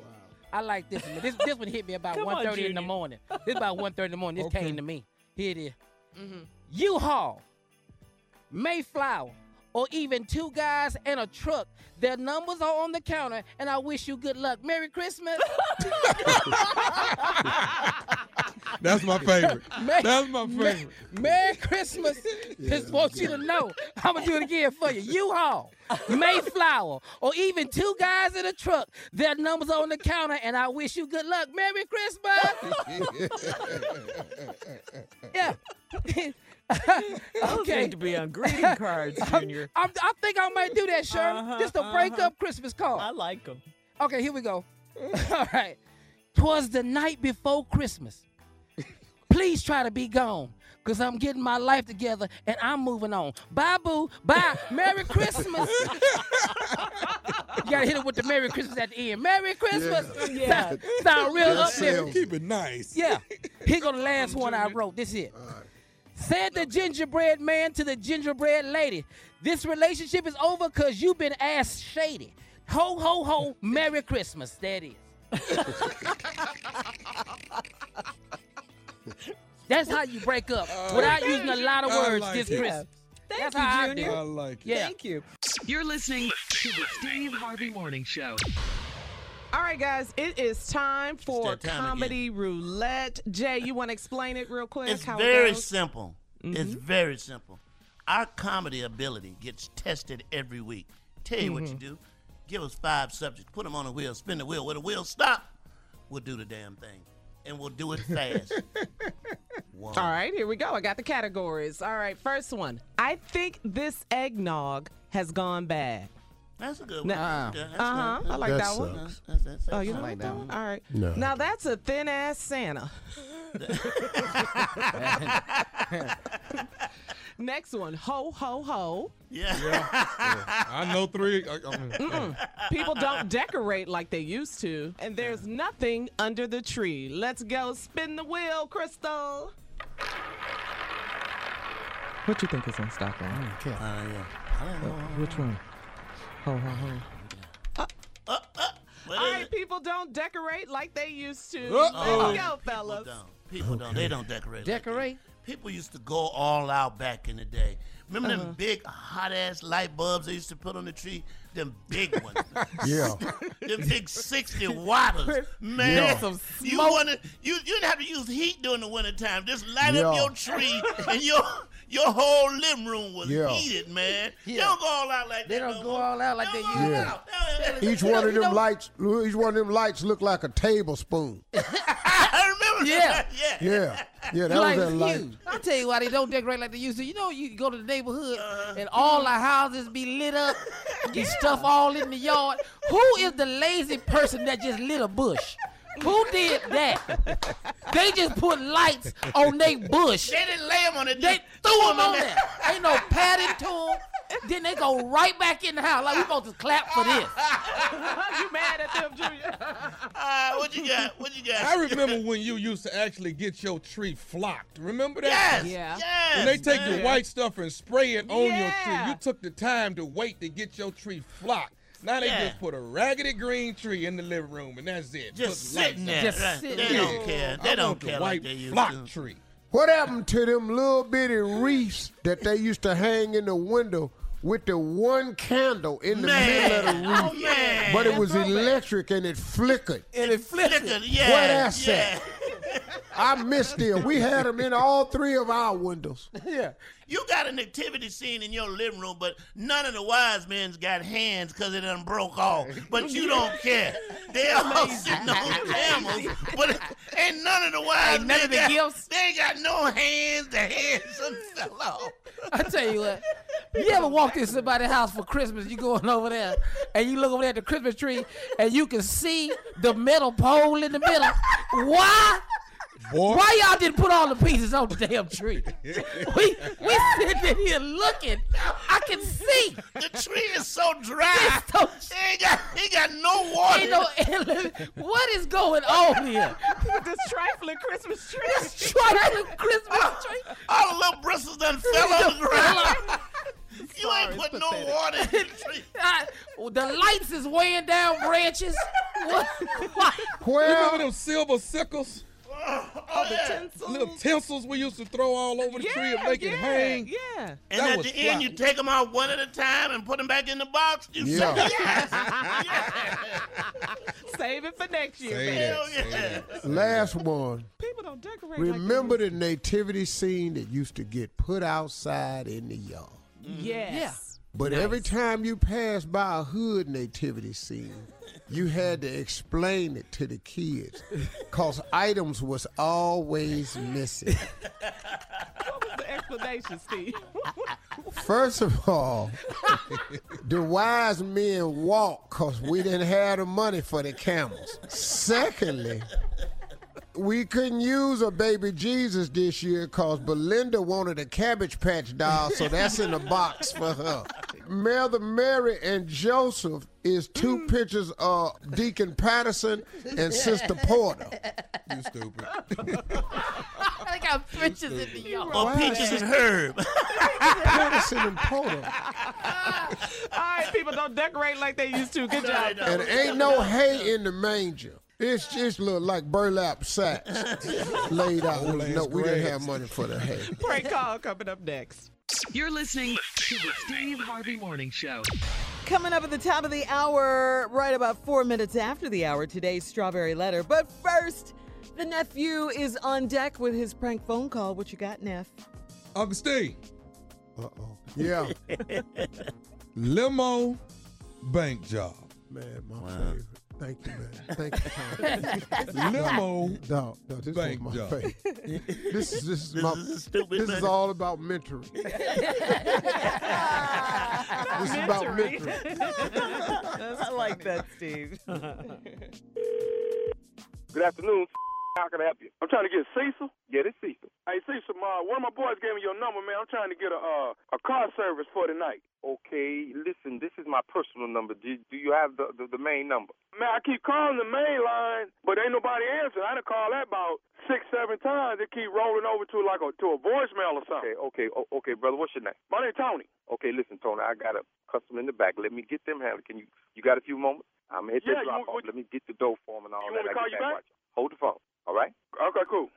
I like this one. This this one hit me about Come on, 1.30 in the morning. This about 1.30 in the morning. This Okay. came to me. Here it is. U-Haul, Mayflower, or even two guys and a truck. Their numbers are on the counter, and I wish you good luck. Merry Christmas. That's my favorite. Merry- That's my Mer- favorite. Merry Christmas. Just want you to know. I'm going to do it again for you. U-Haul, Mayflower, or even two guys in a truck. Their numbers are on the counter, and I wish you good luck. Merry Christmas. yeah. Those okay. to be on greeting cards, Junior. I'm, I think I might do that, Shirley. Uh-huh, Just a break uh-huh. up Christmas card. I like them. Okay, here we go. All right. Twas the night before Christmas. Please try to be gone. Cause I'm getting my life together and I'm moving on. Bye boo. Bye. Merry Christmas. you gotta hit it with the Merry Christmas at the end. Merry Christmas. Yeah. Sound, sound real Yes, uplifting. Keep it nice. Yeah. Here go the last one I wrote. This is it. Said the gingerbread man to the gingerbread lady. This relationship is over because you've been ass shady. Ho, ho, ho. Merry Christmas. That is. That's how you break up without using a lot of words like this it. Christmas. Thank That's you, how I do. I like it. Yeah. Thank you. You're listening to the Steve Harvey Morning Show. All right, guys, it is time for time comedy roulette. Jay, you want to explain it real quick? It's very it simple. It's mm-hmm. very simple. Our comedy ability gets tested every week. Tell you what you mm-hmm. do. Give us five subjects, put them on a wheel, spin the wheel. When the wheel stop, we'll do the damn thing. And we'll do it fast. All right, here we go. I got the categories. All right, first one. I think this eggnog has gone bad. That's a good one. Now, That's good. That's uh huh. I like That that one. sucks. That's- that's- Oh, you don't like that one? All right. No. Now that's a thin ass Santa. Next one, ho ho ho. Yeah. yeah I know three. I, I. People don't decorate like they used to, and there's nothing under the tree. Let's go spin the wheel, Crystal. What you think is in stock right now? Uh, yeah. I don't know. Which one? Ho ho ho. What All is right, it? people don't decorate like they used to. Uh-oh. Let's go, fellas. People don't. People don't. They don't decorate. Decorate? that. People used to go all out back in the day. Remember Uh-huh. them big hot ass light bulbs they used to put on the tree? Them big ones. Yeah. them big sixty watters. Man, Yeah. Some you smoke. wanna you you didn't have to use heat during the wintertime. Just light Yeah. up your tree and your your whole living room was Yeah. heated, man. They don't go all out like They that. They don't no go more. all out like they Don't used go Yeah. out. Hell, hell, Each one of them know- lights, each one of them lights look like a tablespoon. I remember Yeah. that. Yeah. Yeah, yeah, that Like was that light. I'll tell you why they don't decorate like they used to. You know, you go to the neighborhood Uh-huh. and all the houses be lit up, get stuff all in the yard. Who is the lazy person that just lit a bush? Who did that? They just put lights on their bush. They didn't lay them on it. They threw them on there. Ain't no padding to them. Then they go right back in the house. Like we supposed to clap for this. you mad at them, Junior? Uh, what you got? What you got? I remember when you used to actually get your tree flocked. Remember that? Yes. Yeah. Yes. When they take man. the white stuff and spray it on your tree, you took the time to wait to get your tree flocked. Now they Yeah. just put a raggedy green tree in the living room and that's it. Just Put lights sitting there. it. Just right. sitting They there. don't care. They I don't want the care white like they used flock to. tree. What happened to them little bitty wreaths that they used to hang in the window with the one candle in the middle of the oh, Man. wreath? Oh. But it was electric and it flickered. And it it. Flickered, yeah. Where that's yeah. At? I missed them. We had them in all three of our windows. Yeah. You got a nativity scene in your living room, but none of the wise men's got hands because it done broke off. But you don't care. They all sitting on camels, but ain't none of the wise Ain't none men of the got, gifts? They ain't got no hands. The hands done fell off. I tell you what, you ever walked in somebody's house for Christmas, you going over there, and you look over there at the Christmas tree, and you can see the metal pole in the middle. Why? Boy, Why y'all didn't put all the pieces on the damn tree? We we sitting here looking. I can see. The tree is so dry. It's so- It ain't got, it got no water. Ain't no, what is going on here? With this trifling Christmas tree. This trifling Christmas tree. All the little bristles done fell on the ground. You Sorry, ain't put no water in the tree. I- the lights is weighing down branches. What? Why? remember them silver sickles? Oh, the tinsel. Little tinsels we used to throw all over the tree and make yeah, it hang. Yeah. And That at was the end, you take them out one at a time and put them back in the box. You Yeah. say yes. Save it for next year. Say. Hell that, yeah. last one. People don't decorate Remember like the nativity scene that used to get put outside in the yard. they used to. Yes. Mm. But every time you pass by a hood nativity scene, you had to explain it to the kids because items was always missing. What was the explanation, Steve? First of all, the wise men walked because we didn't have the money for the camels. Secondly, we couldn't use a baby Jesus this year because Belinda wanted a Cabbage Patch doll, so that's in the box for her. Mother Mary and Joseph is two mm. pictures of Deacon Patterson and Sister Porter. You stupid. I got pictures in the yard. Or peaches and herb. Patterson and Porter. All right, people don't decorate like they used to. Good job. And ain't no hay in the manger. It's just look like burlap sacks laid out. Old No, we didn't have money for the hay. Prank call coming up next. You're listening to the Steve Harvey Morning Show. Coming up at the top of the hour, right about four minutes after the hour, today's Strawberry Letter. But first, the nephew is on deck with his prank phone call. What you got, Neff? Uncle Steve, Uh-oh. Yeah. limo bank job. Man, my favorite. Thank you, man. Thank you, Tom. Limo. No, no, this Bank was my job. favorite. This is this is This my is stupid this is all about mentoring. this is about mentoring. I like that, Steve. Good afternoon. How can I help you? I'm trying to get Cecil. Yeah, this Cecil. Hey, Cecil, uh, one of my boys gave me your number, man. I'm trying to get a uh, a car service for tonight. Okay, listen, this is my personal number. Do, do you have the, the the main number? Man, I keep calling the main line, but ain't nobody answering. I done called that about six, seven times. It keep rolling over to like a to a voicemail or something. Okay, okay, okay, brother. What's your name? My name Tony. Okay, listen, Tony. I got a customer in the back. Let me get them handled. Can you you got a few moments? I'm hit Yeah, that drop off. Let me get the dough for him and all You that. want me to call get you back? Hold the phone. All right. Okay, cool.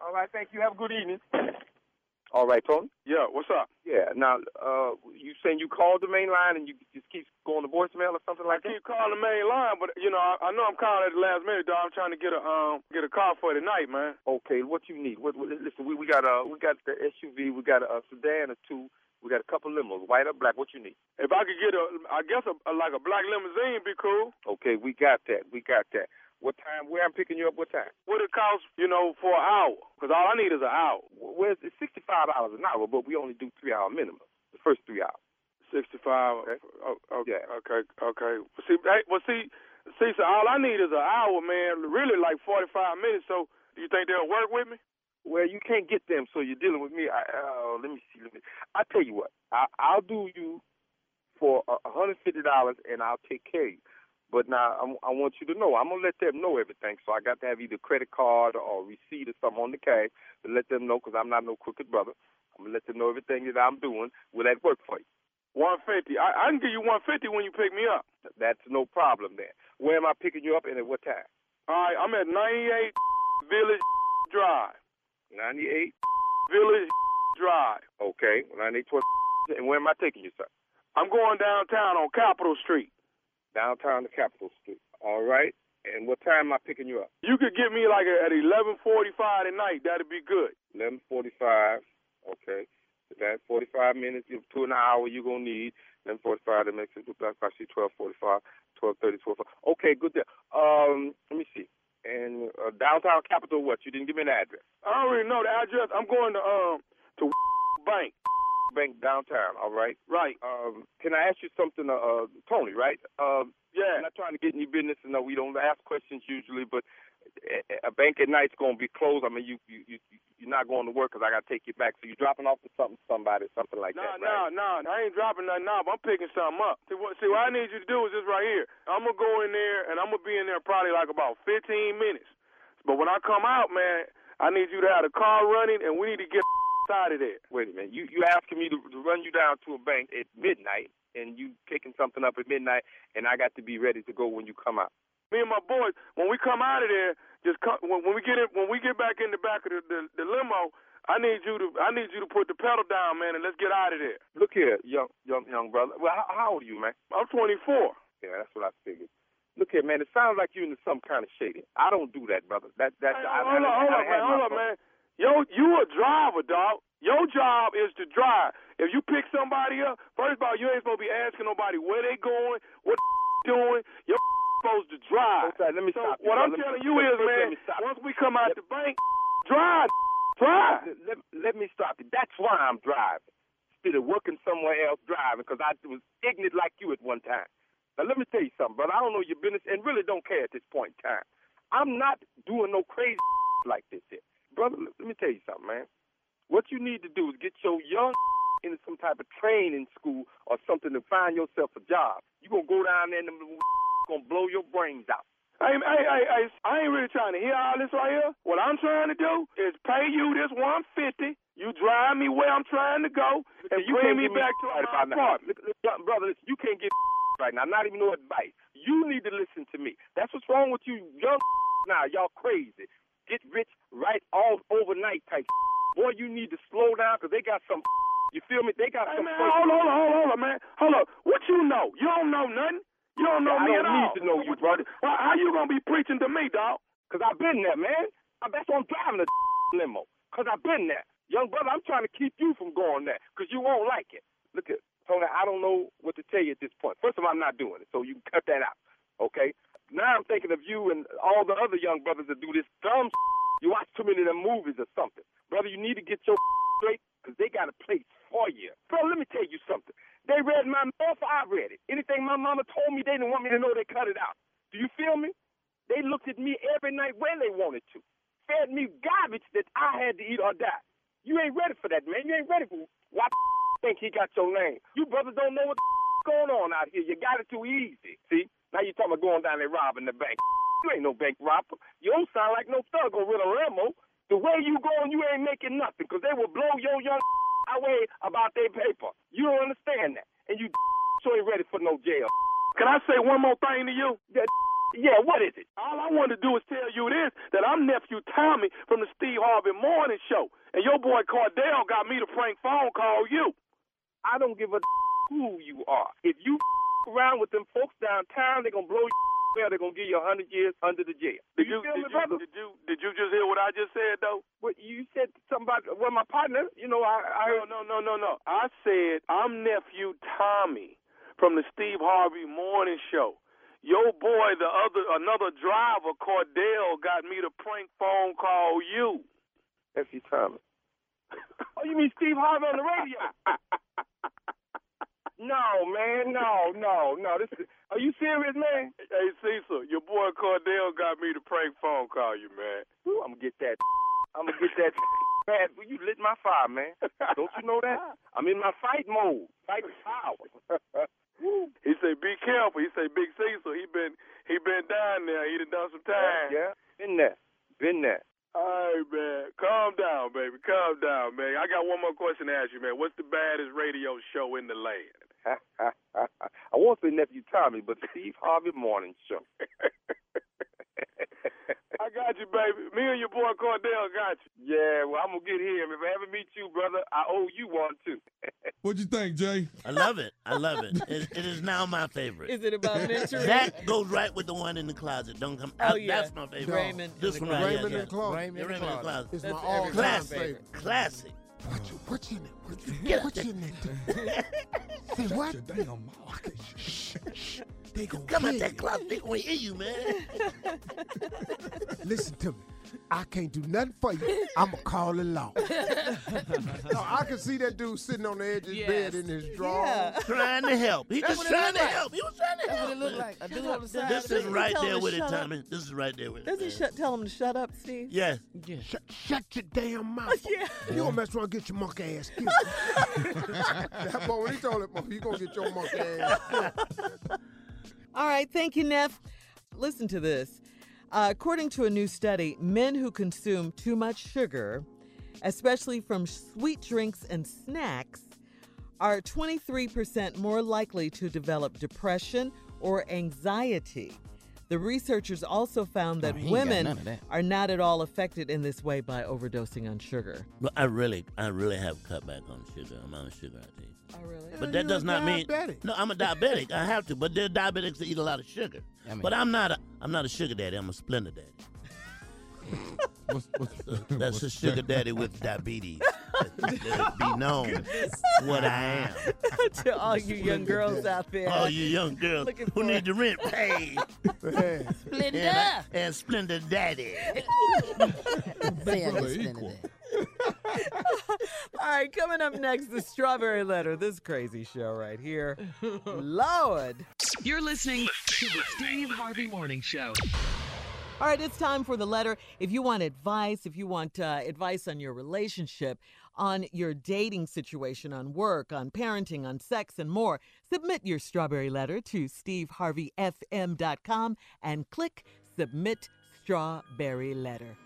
All right. Thank you. Have a good evening. All right, Tony. Yeah. What's up? Yeah. Now, uh, you saying you called the main line and you just keep going to voicemail or something like I that? keep calling the main line, but you know, I, I know I'm calling at the last minute, dog. I'm trying to get a um get a car for tonight, man. Okay. What you need? What, what, listen, we we got uh we got the SUV, we got a, a sedan or two, we got a couple limos, white or black. What you need? If I could get a, I guess a, a like a black limousine, be cool. Okay, we got that. We got that. What time? Where I'm picking you up? What time? What it cost, you know, for an hour? Because all I need is an hour. Where's it's sixty five dollars an hour, but we only do three hour minimum. The first three hours. Sixty-five. Okay. okay. Okay. Okay. See, hey, well, see, see, so all I need is an hour, man. Really, like forty-five minutes. So, do you think they'll work with me? Well, you can't get them, so you're dealing with me. I, uh, let me see. Let me. I tell you what. I, I'll do you for a hundred fifty dollars, and I'll take care of you. But now I'm, I want you to know, I'm gonna let them know everything. So I got to have either a credit card or receipt or something on the cash to let them know, because I'm not no crooked brother. I'm gonna let them know everything that I'm doing. Will that work for you? One fifty. I, I can give you one fifty when you pick me up. That's no problem then. Where am I picking you up and at what time? All right. I'm at ninety-eight Village Drive. 98. Village Drive. Okay, 98 towards. And where am I taking you, sir? I'm going downtown on Capitol Street. Downtown to Capitol Street. All right. And what time am I picking you up? You could get me like at eleven forty-five at night. That'd be good. 11:45. Okay. So That's 45 minutes. And an hour. You're gonna need 11:45. That makes it black. I see 12:45, 12:30, 12. Okay, good. Deal. Um, let me see. And uh, downtown Capitol, what? You didn't give me an address. I don't really know the address. I'm going to um to bank. Bank downtown. All right. Right. Um, can I ask you something, uh, uh Tony? Right. Um, yeah. I'm not trying to get in your business. and No, we don't ask questions usually, but a, bank at night's gonna be closed. I mean, you you you you're not going to work 'cause I gotta take you back. So you're dropping off to something somebody, something like Nah, that, right? nah, nah. I ain't dropping nothing but I'm picking something up. See what, see, what I need you to do is this right here. I'm going to go in there, and I'm going to be in there probably like about 15 minutes. But when I come out, man, I need you to have the car running, and we need to get out of there. Wait a minute. You you asking me to, to run you down to a bank at midnight, and you picking something up at midnight, and I got to be ready to go when you come out. Me and my boys, when we come out of there, just come, when, when we get in, when we get back in the back of the, the, the limo, I need you to I need you to put the pedal down, man, and let's get out of there. Look here, young young young brother. Well, how, how old are you, man? I'm 24. Yeah, that's what I figured. Look here, man. It sounds like you're into some kind of shady. I don't do that, brother. That that. Hey, I, hold I, up, hold I up, had man, hold up, man. Yo, you a driver, dog. Your job is to drive. If you pick somebody up, first of all, you ain't supposed to be asking nobody where they going, what doing. You're supposed to drive. Okay, let me so stop you, what I'm brother. telling me- you let- is, man, once we come out the bank, drive, drive. Let, let me stop you. That's why I'm driving. Instead of working somewhere else driving, because I was ignorant like you at one time. Now, let me tell you something, brother. I don't know your business and really don't care at this point in time. I'm not doing no crazy like this here. Brother, let me tell you something, man. What you need to do is get your young into some type of training school or something to find yourself a job. you going to go down there and them to blow your brains out. Hey, hey, hey, hey, I ain't really trying to hear all this right here. What I'm trying to do is pay you this 150. You drive me where I'm trying to go and you bring me back to right my apartment. Brother, listen, you can't get right now. Not even no advice. You need to listen to me. That's what's wrong with you young now. Y'all crazy. Get rich right all overnight type. Boy, you need to slow down because they got some. You feel me? They got Hey, some. man, hold on, hold on, hold on, man. Hold on. What you know? You don't know nothing. You don't know I me don't at need all. to know you, brother. Well, how you gonna be preaching to me, dog? Because I've been there, man. That's why I'm driving a limo. Because I've been there. Young brother, I'm trying to keep you from going there because you won't like it. Look at Tony, I don't know what to tell you at this point. First of all, I'm not doing it, so you can cut that out, okay? Now I'm thinking of you and all the other young brothers that do this dumb You watch too many of them movies or something. Brother, you need to get your straight because they got a place for you. Bro, let me tell you something. They read my mail, I read it. Anything my mama told me, they didn't want me to know they cut it out. Do you feel me? They looked at me every night when they wanted to. Fed me garbage that I had to eat or die. You ain't ready for that, man. You ain't ready for why think he got your name. You brothers don't know what going on out here. You got it too easy. See? Now you talking about going down there robbing the bank. You ain't no bank robber. You don't sound like no thug or with a limo. The way you going, you ain't making nothing because they will blow your young away about their paper. You don't understand that. And you so ain't ready for no jail. Can I say one more thing to you? That, yeah, what is it? All I want to do is tell you this, that I'm nephew Tommy from the Steve Harvey Morning Show. And your boy Cordell got me to prank phone call you. I don't give a who you are. If you around with them folks downtown, they're going to blow you well, they're gonna give you a hundred years under the jail. Did you, you, feel did me, you, brother? did you did you just hear what I just said though? What you said something about well, my partner. You know, I, I. No, no, no, no, no. I said I'm nephew Tommy from the Steve Harvey Morning Show. Your boy, the other another driver, Cordell, got me to prank phone call you. Nephew Tommy. oh, you mean Steve Harvey on the radio? no, man, no, no, no. This is. Are you serious, man? Hey, Cecil, your boy Cordell got me to prank phone call you, man. Ooh, I'm gonna get that. I'm gonna get that. Man, you lit my fire, man. Don't you know that? I'm in my fight mode. Fight power. he said, "Be careful." He said, "Big Cecil, he been he been down there. He done done some time." Yeah, been there, been there. Right, man. Calm down, baby. Calm down, man. I got one more question to ask you, man. What's the baddest radio show in the land? I won't say nephew Tommy, but Steve Harvey Morning Show. I got you, baby. Me and your boy Cordell got you. Yeah, well, I'm gonna get him. If I ever meet you, brother, I owe you one too. What'd you think, Jay? I love it. I love it. It, it is now my favorite. Is it about mentoring? That goes right with the one in the closet. Don't come. Oh, I- yeah. That's my favorite. Raymond This one closet. right Raymond here. in the closet. Raymond in the closet. It's my all-time everybody's Classic. favorite. Classic. What you, what you in it? What you, Get what out you in it? Say what? Shh, shh. They gonna Come out hear that you. closet. They gonna hear you, man. Listen to me. I can't do nothing for you. I'ma call the law. no, I can see that dude sitting on the edge of his bed in his drawers. trying to help. He That's just trying to like. help. He was trying to That's help. what it like. A dude on the side. This is right there with it. Tommy. This is right there with it. Does he man. shut, tell him to shut up, Steve? Yes. Shut, shut your damn mouth. Yeah. You gonna mess around and get your monkey ass killed. that boy, when he told that boy, you gonna get your monkey ass. All right, thank you, Neff. Listen to this. Uh, according to a new study, men who consume too much sugar, especially from sweet drinks and snacks, are 23% more likely to develop depression or anxiety. The researchers also found that Oh, he ain't got women that. are not at all affected in this way by overdosing on sugar. But I really, I really have cut back on sugar. I'm on sugar, I you. Oh, really? But that does not mean diabetic. no. I'm a diabetic. I have to. But there are diabetics that eat a lot of sugar. I mean- but I'm not a. I'm not a sugar daddy. I'm a Splenda daddy. What's, what's, That's a sugar daddy with diabetes. Let it be oh, known what I am. to all you young girls out there. All you young girls Looking who for- need the rent paid. Yeah. Splenda. And, I- and Splenda Daddy. Say I Brother get Splenda equal. All right, coming up next, the Strawberry Letter. This crazy show right here. Lord. You're listening to the Steve Harvey Morning Show. All right, it's time for the letter. If you want advice, if you want uh, advice on your relationship, on your dating situation, on work, on parenting, on sex, and more, submit your strawberry letter to steveharveyfm.com and click Submit Strawberry Letter.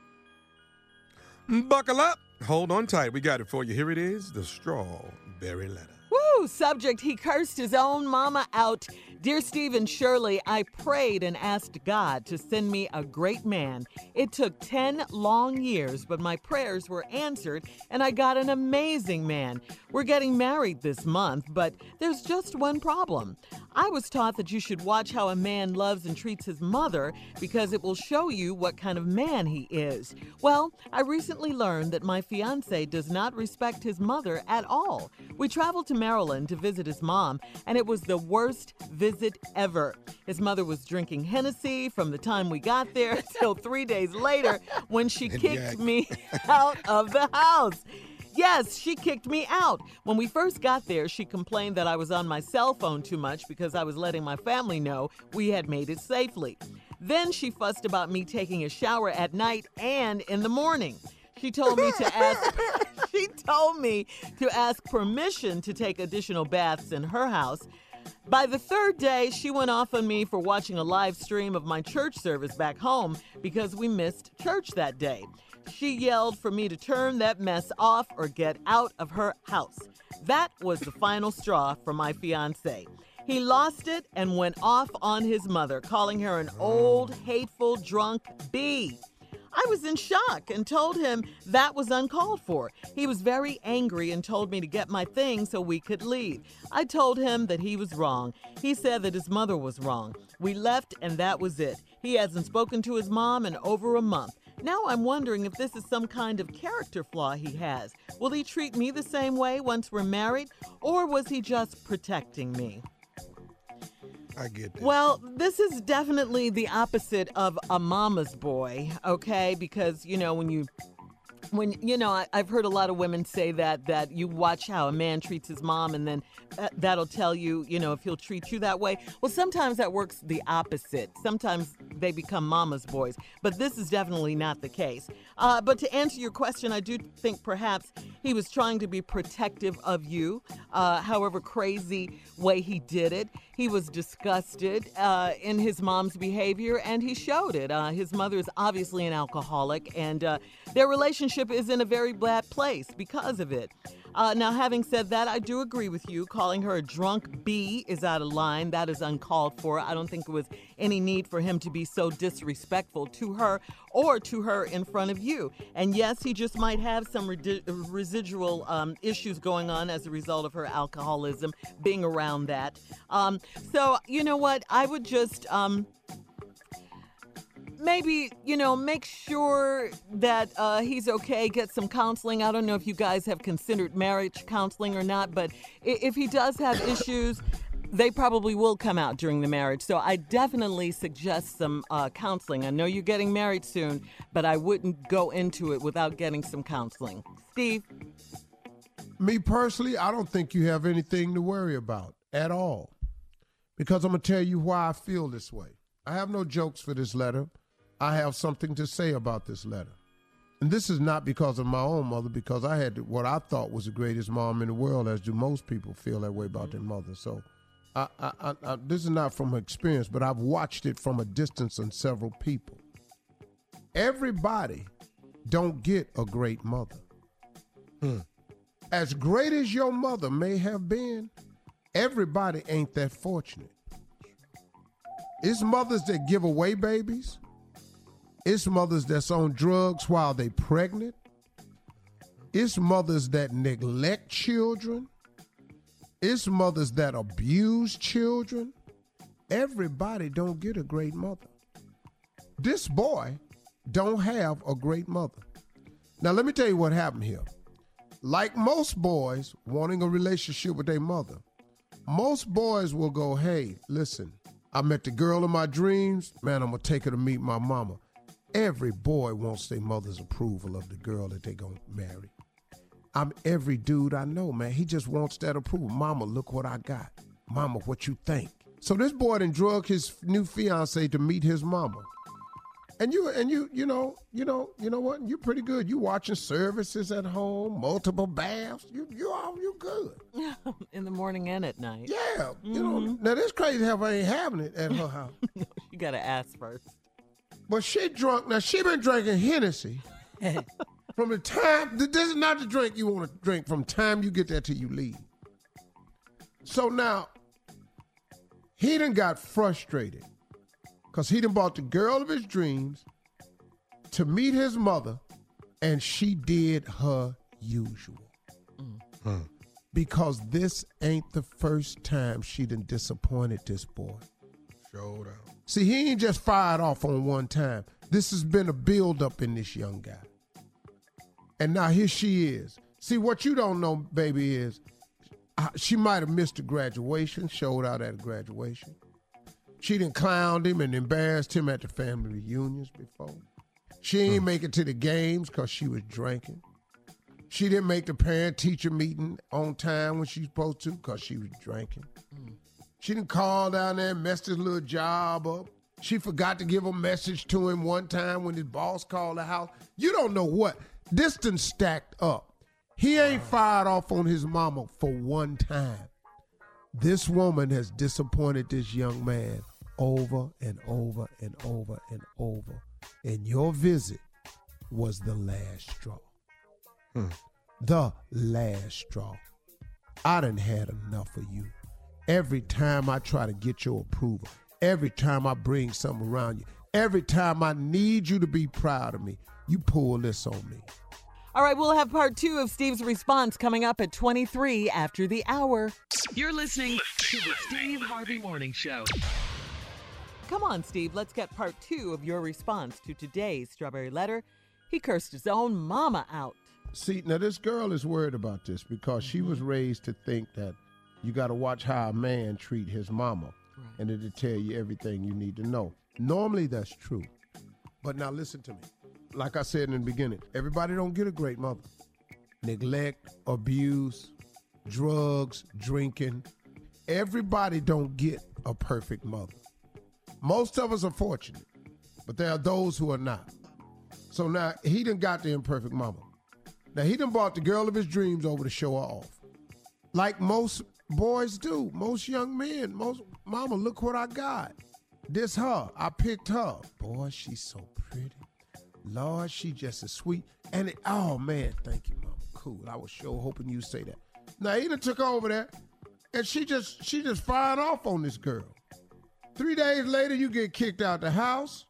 Buckle up. Hold on tight. We got it for you. Here it is the strawberry letter. Woo! Subject, he cursed his own mama out. Dear Steve and Shirley, I prayed and asked God to send me a great man. It took 10 long years, but my prayers were answered and I got an amazing man. We're getting married this month, but there's just one problem. I was taught that you should watch how a man loves and treats his mother because it will show you what kind of man he is. Well, I recently learned that my fiance does not respect his mother at all. We traveled to Maryland Maryland to visit his mom, and it was the worst visit ever. His mother was drinking Hennessy from the time we got there till three days later when she kicked me out of the house. Yes, she kicked me out. When we first got there, she complained that I was on my cell phone too much because I was letting my family know we had made it safely. Then she fussed about me taking a shower at night and in the morning. She told me to ask she told me to ask permission to take additional baths in her house. By the third day, she went off on me for watching a live stream of my church service back home because we missed church that day. She yelled for me to turn that mess off or get out of her house. That was the final straw for my fiance. He lost it and went off on his mother, calling her an old, hateful, drunk bee. I was in shock and told him that was uncalled for. He was very angry and told me to get my things so we could leave. I told him that he was wrong. He said that his mother was wrong. We left and that was it. He hasn't spoken to his mom in over a month. Now I'm wondering if this is some kind of character flaw he has. Will he treat me the same way once we're married, or was he just protecting me? I get that. Well, this is definitely the opposite of a mama's boy, okay? Because, you know, when you when you know I, i've heard a lot of women say that that you watch how a man treats his mom and then that, that'll tell you you know if he'll treat you that way. Well sometimes that works the opposite. Sometimes they become mama's boys but this is definitely not the case. Uh, but to answer your question i do think perhaps he was trying to be protective of you uh, however crazy way he did it. He was disgusted uh, in his mom's behavior and he showed it. Uh, his mother is obviously an alcoholic and uh, their relationship is in a very bad place because of it. Uh, now, having said that, I do agree with you. Calling her a drunk bee is out of line. That is uncalled for. I don't think there was any need for him to be so disrespectful to her or to her in front of you. And yes, he just might have some redi- residual um, issues going on as a result of her alcoholism, being around that. Um, so, you know what? I would just. Um, maybe you know make sure that uh, he's okay get some counseling. I don't know if you guys have considered marriage counseling or not but if he does have issues they probably will come out during the marriage. So i definitely suggest some uh, counseling. I know you're getting married soon but i wouldn't go into it without getting some counseling. Steve? Me personally i don't think you have anything to worry about at all. Because i'm going to tell you why i feel this way. I have no jokes for this letter I have something to say about this letter. And this is not because of my own mother, because I had what I thought was the greatest mom in the world, as do most people feel that way about their mother. So I, I, I, this is not from experience, but I've watched it from a distance on several people. Everybody don't get a great mother. Hmm. As great as your mother may have been, everybody ain't that fortunate. It's mothers that give away babies. It's mothers that's on drugs while they pregnant. It's mothers that neglect children. It's mothers that abuse children. Everybody don't get a great mother. This boy don't have a great mother. Now let me tell you what happened here. Like most boys wanting a relationship with their mother, most boys will go, "Hey, listen, I met the girl of my dreams. Man, I'm gonna take her to meet my mama." Every boy wants their mother's approval of the girl that they gonna marry. I'm every dude I know, man. He just wants that approval. Mama, look what I got. Mama, what you think? So this boy then drug his new fiance to meet his mama. And you and you you know you know you know what you're pretty good. You watching services at home, multiple baths. You you all you good. in the morning and at night. Yeah, you know mm-hmm. now this crazy heifer ain't having it at her house. you gotta ask first. But she drunk. Now she been drinking Hennessy from the time. This is not the drink you want to drink from time you get there till you leave. So now he done got frustrated because he done bought the girl of his dreams to meet his mother, and she did her usual. Hmm. Because this ain't the first time she done disappointed this boy. Showed out. See, he ain't just fired off on one time. This has been a buildup in this young guy. And now here she is. See, what you don't know, baby, is uh, she might have missed a graduation, showed out at a graduation. She didn't clowned him and embarrassed him at the family reunions before. She ain't make it to the games because she was drinking. She didn't make the parent teacher meeting on time when she was supposed to because she was drinking. She didn't call down there and mess his little job up. She forgot to give a message to him one time when his boss called the house. You don't know what. Done stacked up. He ain't fired off on his mama for one time. This woman has disappointed this young man over and over and over and over. And your visit was the last straw. Hmm. The last straw. I done had enough of you. Every time I try to get your approval, every time I bring something around you, every time I need you to be proud of me, you pull this on me. All right, we'll have part two of Steve's response coming up at 23 after the hour. You're listening to the Steve Harvey Morning Show. Come on, Steve, let's get part two of your response to today's Strawberry Letter. He cursed his own mama out. See, now this girl is worried about this because she was raised to think that you got to watch how a man treat his mama, and it'll tell you everything you need to know. Normally, that's true, but now listen to me. Like I said in the beginning, everybody don't get a great mother. Neglect, abuse, drugs, drinking. Everybody don't get a perfect mother. Most of us are fortunate, but there are those who are not. So now he done got the imperfect mama. Now he done brought the girl of his dreams over to show her off. Like most boys do, most young men, most mama, look what I got. This her. I picked her. Boy, she's so pretty. Lord, she just as sweet. And it, oh man, thank you, mama. Cool. I was sure hoping you say that. Now he took over there, and she just she just fired off on this girl. Three days later, you get kicked out the house.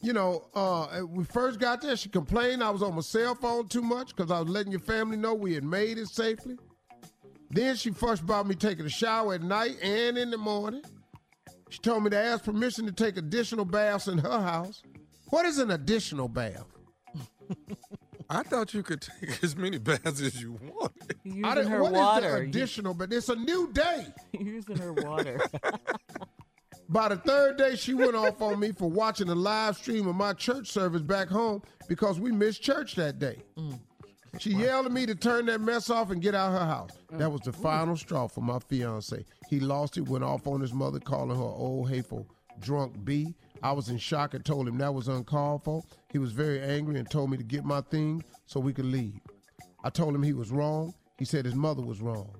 You know, uh, we first got there, she complained I was on my cell phone too much because I was letting your family know we had made it safely. Then she fussed about me taking a shower at night and in the morning. She told me to ask permission to take additional baths in her house. What is an additional bath? I thought you could take as many baths as you wanted. I didn't- what is the additional? But it's a new day. Using her water. By the third day, she went off on me for watching a live stream of my church service back home because we missed church that day. Mm. She yelled at me to turn that mess off and get out of her house. That was the mm. final straw for my fiance. He lost it, went off on his mother, calling her old hateful drunk B. I was in shock and told him that was uncalled for. He was very angry and told me to get my things so we could leave. I told him he was wrong. He said his mother was wrong.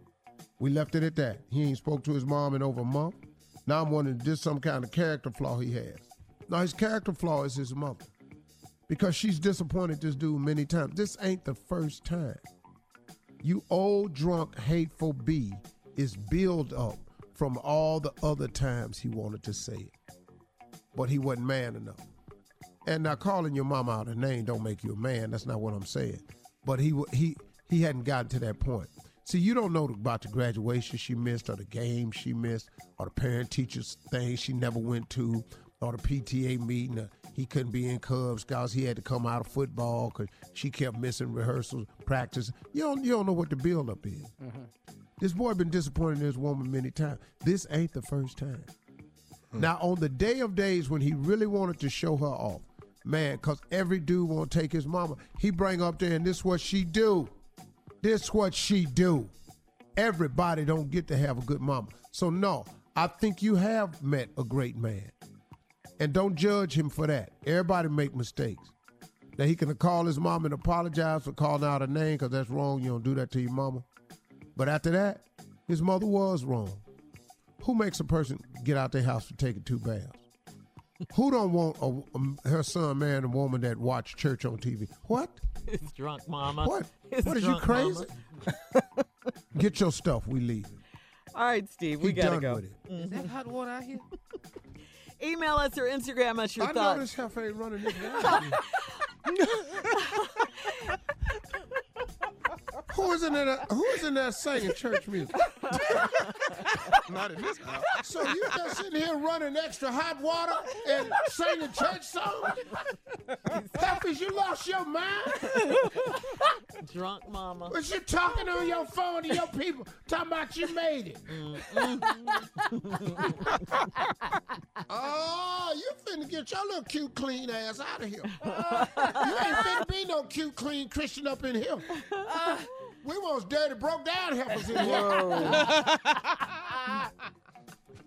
We left it at that. He ain't spoke to his mom in over a month. Now I'm wondering, is this some kind of character flaw he has? Now his character flaw is his mother. Because she's disappointed this dude many times. This ain't the first time. You old drunk hateful B is built up from all the other times he wanted to say it. But he wasn't man enough. And now calling your mama out a name don't make you a man. That's not what I'm saying. But he he he hadn't gotten to that point. See, you don't know about the graduation she missed, or the game she missed, or the parent teachers thing she never went to, or the PTA meeting. Or he couldn't be in Cubs Scouts. He had to come out of football because she kept missing rehearsals, practice. You don't you don't know what the buildup is. Mm-hmm. This boy been disappointed in this woman many times. This ain't the first time. Hmm. Now, on the day of days when he really wanted to show her off, man, because every dude want to take his mama, he bring up there and this what she do. This what she do. Everybody don't get to have a good mama. So no, I think you have met a great man. And don't judge him for that. Everybody make mistakes. Now he can call his mom and apologize for calling out a name because that's wrong. You don't do that to your mama. But after that, his mother was wrong. Who makes a person get out their house for taking two baths? Who don't want a, um, her son marrying a woman that watch church on TV? What? His drunk mama. What? His what is you crazy? Get your stuff. We leave. All right, Steve, we He gotta done go. with it. Is that hot water out here? Email us or Instagram us your I thoughts. this heifer ain't running this round. Who is in there? Who is in there singing church music? Not in this house. So you just sitting here running extra hot water and singing church songs? Heifers, you lost your mind? drunk mama. But you talking on your phone to your people, talking about you made it. oh, you finna get your little cute, clean ass out of here. you ain't finna be no cute, clean Christian up in here. Uh, we want dirty, broke down heifers in here.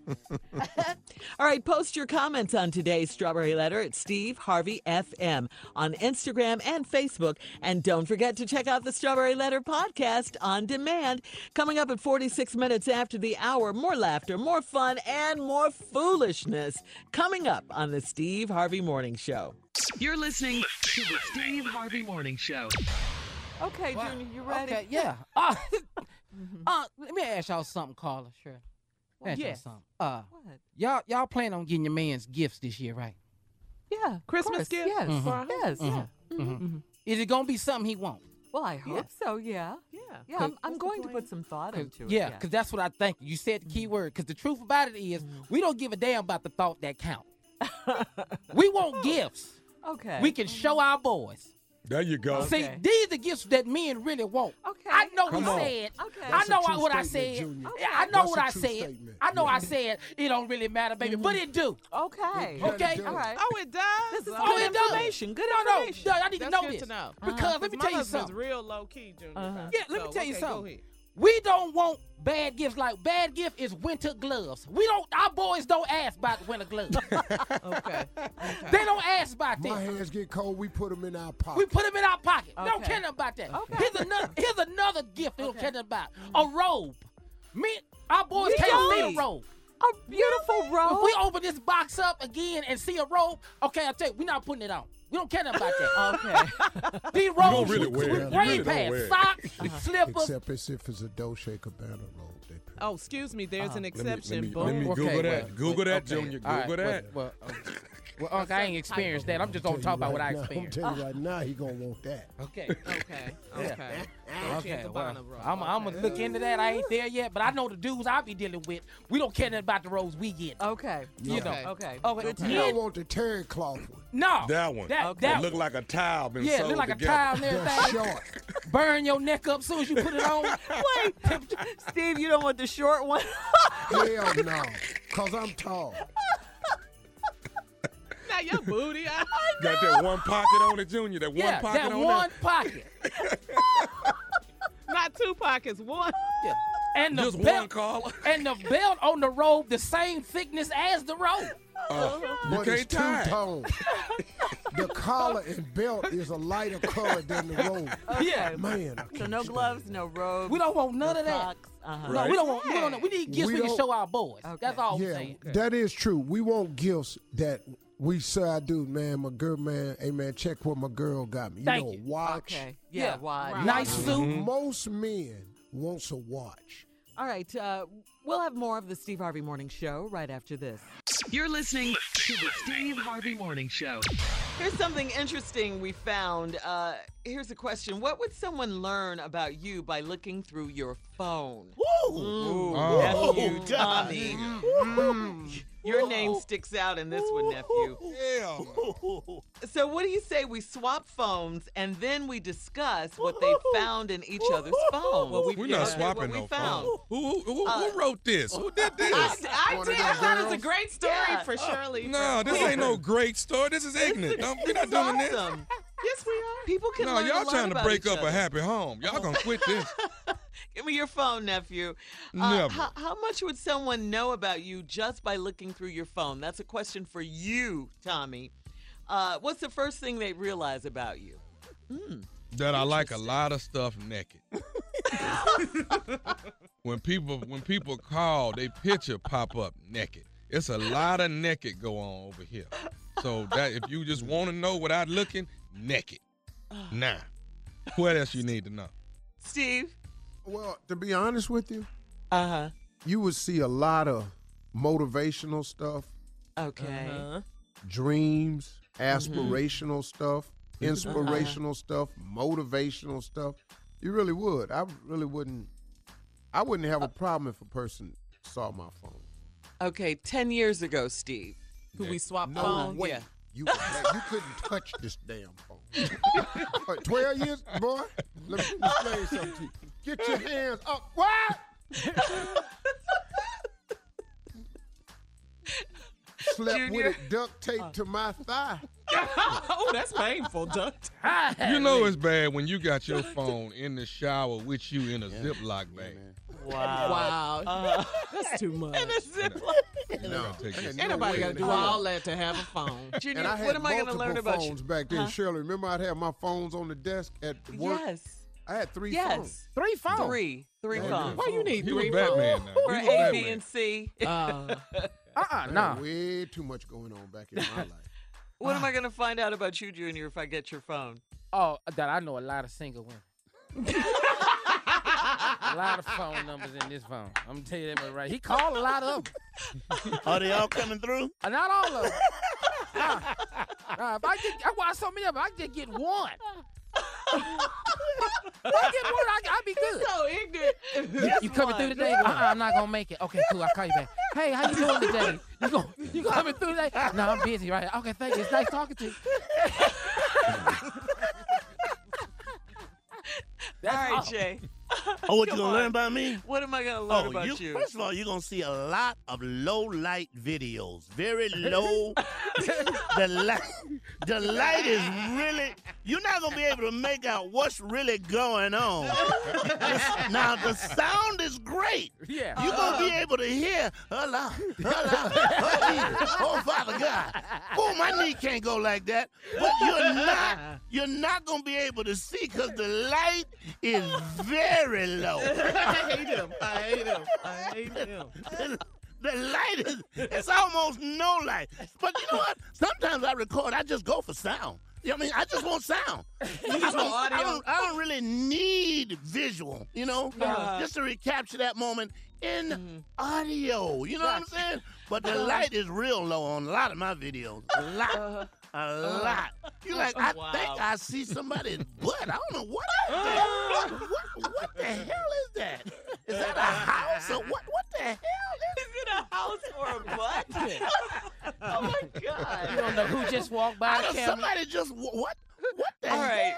All right, post your comments on today's Strawberry Letter at Steve Harvey FM on Instagram and Facebook. And don't forget to check out the Strawberry Letter podcast on demand. Coming up at 46 minutes after the hour, more laughter, more fun, and more foolishness coming up on the Steve Harvey Morning Show. You're listening to the Steve Harvey Morning Show. Okay, Junior, you ready? Okay, yeah. Uh, uh, let me ask y'all something, Carla. Sure. Ask y'all Yes. something. Uh, What? y'all y'all plan on getting your man's gifts this year, right? Yeah, Christmas gifts? Yes, Mhm. for our yes, Mhm. yeah. Mhm. Is it gonna be something he want? Well, I hope so. Yeah, Yeah. yeah. I'm, I'm going to put some thought into it. Yeah, because that's what I think. You said the key word. Because the truth about it is, we don't give a damn about the thought that count. we want gifts. Okay. We can show our boys. There you go. See, these are gifts that men really want. Okay. I know Come he on. said. Okay. I That's a know true what I statement, said. Junior. Yeah, I know That's what a I true said. statement. I know I said it don't really matter, baby, but it do. Okay. Okay. do. All right. Oh, it does. This is Oh, good it does. information. Good No, no, information. no, I need to That's know good this to know. because let me my tell you husband's something. real low key, Junior. Uh-huh. Yeah, let me So, tell you okay, go something. Ahead. We don't want bad gifts like bad gift is winter gloves. We don't. Our boys don't ask about the winter gloves. Okay. they don't ask about that. My that. hands get cold, we put them in our pocket. We put them in our pocket. We don't Okay. care nothing about that. Okay. Here's another. Here's another gift we don't care nothing about. A robe. Me, our boys We can't see don't. a robe. A beautiful robe. If we open this box up again and see a robe, okay, I tell you, we're not putting it on. We don't care nothing about that. okay. These robes really with, wear with You rain really don't pants, wear it. socks, slippers. Except as if it's a Dolce Gabbana robe. Oh, excuse me. There's an Let me, exception. let me, Boom. let me Okay, Google well, that. Google that, okay. Junior. Google well, that. Well, uh, well, Uncle, I ain't experienced that. I'm just gonna talk about what I experienced. I'm experienced. telling you right now, he gonna want that. Okay. Okay. Okay. Dolce Okay, and well, Gabbana robe. I'm, I'm gonna look into that. I ain't there yet, but I know the dudes I be dealing with. We don't care nothing about the roads we get. Okay. You know. Okay. Oh, okay. Okay. You don't want the terry cloth one. No. That one. That, Okay. that It look like a towel been yeah, sewed look like a together. towel and everything. short. Burn your neck up soon as you put it on. Wait, Steve, you don't want the short one? Hell no. Cause I'm tall. Now your booty. I, Got that one pocket on it, Junior. That yeah, one pocket that on one pocket. not two pockets. One. Yeah. And the Just one belt, collar. and the belt on the robe the same thickness as the robe. Uh, you But it's two tone. the collar and belt is a lighter color than the robe. Yeah. Man, So no gloves, no robes. We don't want none no of that. socks. Uh-huh. No, we don't want. We don't. We need gifts We we, can show our boys. That's all I'm Yeah, saying. that is true. We want gifts that we say I do, man. My girl, man. Hey, man, check what my girl got me. You Thank know, you. watch. Okay. Yeah, Yeah. wide. Nice suit. Most men wants a watch. All right. Uh, we'll have more of the Steve Harvey Morning Show right after this. You're listening to the Steve Harvey Morning Show. Here's something interesting we found. Uh, here's a question What would someone learn about you by looking through your phone? Ooh, Oh. nephew Tommy. Mm. Your name sticks out in this one, nephew. Hell So, what do you say we swap phones and then we discuss what they found in each other's phone? no. We're not swapping what no found. phone. Who, who, who, Uh, who wrote this? Who did this? I, I did. them I thought it was a great story Yeah. for Shirley. No, this ain't no great story. This is ignorant. No, we're not doing this. Yes, we are. People can No, learn a y'all lot trying to break up other. a happy home. Y'all gonna quit this. Give me your phone, nephew. Uh, Never. How, how much would someone know about you just by looking through your phone? That's a question for you, Tommy. Uh, what's the first thing they realize about you? that I like a lot of stuff naked. when people when people call, they picture pop up naked. It's a lot of naked go on over here. So that if you just want to know without looking, naked. Nah. What else you need to know? Steve? Well, to be honest with you, Uh huh. you would see a lot of motivational stuff, Okay. Uh-huh. dreams, aspirational stuff, inspirational stuff, motivational stuff. You really would. I really wouldn't. I wouldn't have a problem if a person saw my phone. Okay, 10 years ago, Steve. Who we swapped No phones? way. yeah. You, you couldn't touch this damn phone. 12 years, boy? Let me explain something to you. Get your hands up. What? Slept with it duct taped to my thigh. oh, that's painful, duct. tape. You know it's bad when you got your phone in the shower with you in a Ziploc bag. Wow. Uh, That's too much. And a ziplock. No. Take this. Nobody got to do all that to have a phone. Junior, And I had what am I going to multiple learn about you? phones back then, Huh? Shirley. Remember I'd have my phones on the desk at work? Yes. I had three Yes. phones. Three phones. Three. Three Yeah, phones. Why you need He was three Batman phones? now. For He was A, B, and C. Uh, uh-uh, nah. way too much going on back in my life. What am I going to find out about you, Junior, if I get your phone? Oh, that I know a lot of single women. a lot of phone numbers in this phone. I'm gonna tell you that right. He called a lot of them. Are they all coming through? Uh, not all of them. Nah. Nah, if I get, I watch so many of them. I just get one. If I get one, I, I'll be good. So ignorant. You coming through today? Uh-uh, I'm not gonna make it. Okay, cool. I'll call you back. Hey, how you doing today? You go, you coming through today? No, I'm busy right now. Okay, thank you. It's nice talking to you. All right, Jay. Oh, what you gonna on. learn about me? What am I to learn Oh, about you, you? first of all, you're gonna see a lot of low light videos. Very low. the light, the light is really. You're not gonna be able to make out what's really going on. Now the sound is great. Yeah. You're gonna be uh-huh. able to hear. Hello, hello, oh, oh Father God. Oh, my knee can't go like that. But you're not. You're not gonna be able to see because the light is very low. I hate him. I hate him. I hate him. the, the light is it's almost no light. But you know what? Sometimes I record, I just go for sound. You know what I mean? I just want sound. I don't, I don't, I don't really need visual, you know, Uh-huh. just to recapture that moment in mm-hmm. audio. You know what I'm saying? But the uh-huh. light is real low on a lot of my videos. A lot. Uh-huh. A lot. You like, oh, I Wow. think I see somebody's butt. I don't know what, what, what the hell is that? Is that a house or what? What the hell is Is it a house or a butt? oh my god! You don't know who just walked by the I- camera. Somebody just what? What the All hell? right.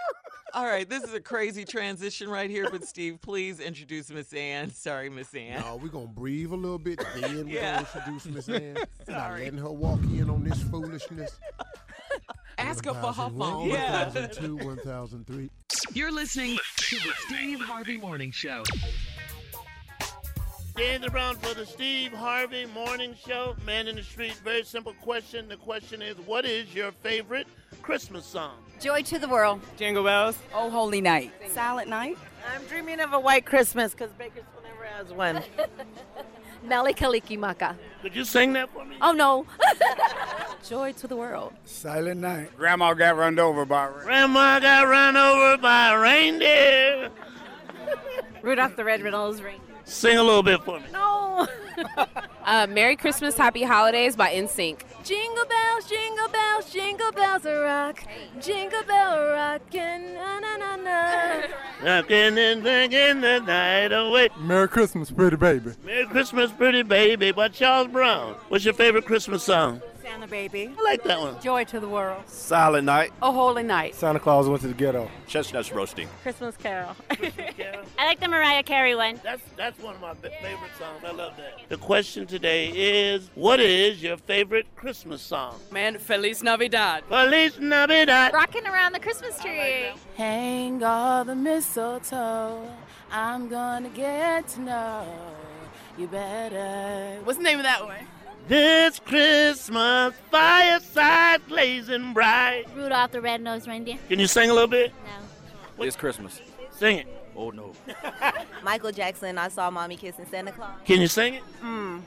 All right. This is a crazy transition right here, but Steve, please introduce Miss Ann. Sorry, Miss Ann. No, we're gonna breathe a little bit, then we're Yeah. gonna introduce Miss Ann. Not Sorry. letting her walk in on this foolishness. Ask her for her phone. Yeah. 1002, 1003. You're listening to the Steve Harvey Morning Show. Stand around for the Steve Harvey Morning Show. Man in the Street. Very simple question. The question is, what is your favorite Christmas song? Joy to the world. Jingle bells. Oh, holy night. Silent night. I'm dreaming of a white Christmas because Bakersfield never has one. Mele Kalikimaka. Could you sing that for me? Oh, no. Joy to the world. Silent night. Grandma got run over by a Grandma got run over by a reindeer. Rudolph the Red-Nosed Reindeer. Sing a little bit for me. No. Uh, Merry Christmas, Happy Holidays by NSYNC. Jingle bells, jingle bells, jingle bells a rock. Jingle bell rockin', na na na na. Rockin' and drinking the night away. Merry Christmas, pretty baby. Merry Christmas, pretty baby by Charles Brown. What's your favorite Christmas song? Santa baby. I like that one. Joy to the world. Silent night. Oh, holy night. Santa Claus went to the ghetto. Chestnuts roasting. Christmas Carol. I like the Mariah Carey one. That's that's one of my fa- favorite songs. I love that. The question today is, what is your favorite Christmas song? Man, Feliz Navidad. Feliz Navidad. Rocking around the Christmas tree. Hang all the mistletoe. I'm gonna get to know you better. What's the name of that one? This Christmas, fireside blazing bright. Rudolph the Red-Nosed Reindeer. Can you sing a little bit? No. It's Christmas. Sing it. Oh no. Michael Jackson. I saw mommy kissing Santa Claus. Can you sing it? Hmm.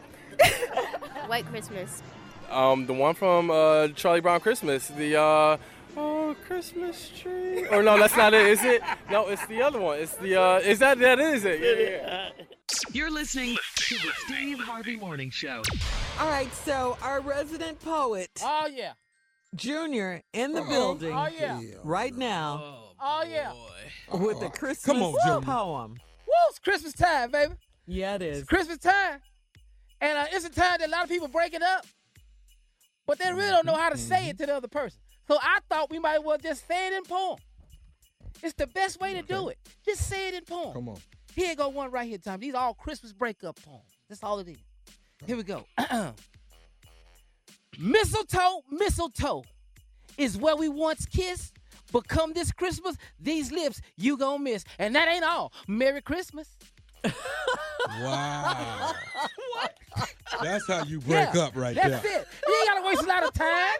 White Christmas. Um, the one from uh, Charlie Brown Christmas. The uh, oh Christmas tree. Or no, that's not it. Is it? No, it's the other one. It's the uh, is that that is it? Yeah, yeah. You're listening to the Steve Harvey Morning Show. All right. So our resident poet, Oh yeah. Junior, in the Uh-huh. building Oh yeah. right now Oh yeah. with the Christmas Come on, Junior. poem. Woo! It's Christmas time, baby. Yeah, it is. It's Christmas time, and uh, it's a time that a lot of people break it up. but they really don't know how to say it to the other person. So I thought we might as well just say it in poem. It's the best way to do it. Just say it in poem. Come on. Here go one right here, Tom. These are all Christmas breakup poems. That's all it is. Here we go. mistletoe, mistletoe is where we once kissed, but come this Christmas, these lips you gonna miss. And that ain't all. Merry Christmas. Wow. what? That's how you break Yeah, up right that's there. That's it. You ain't gotta waste a lot of time.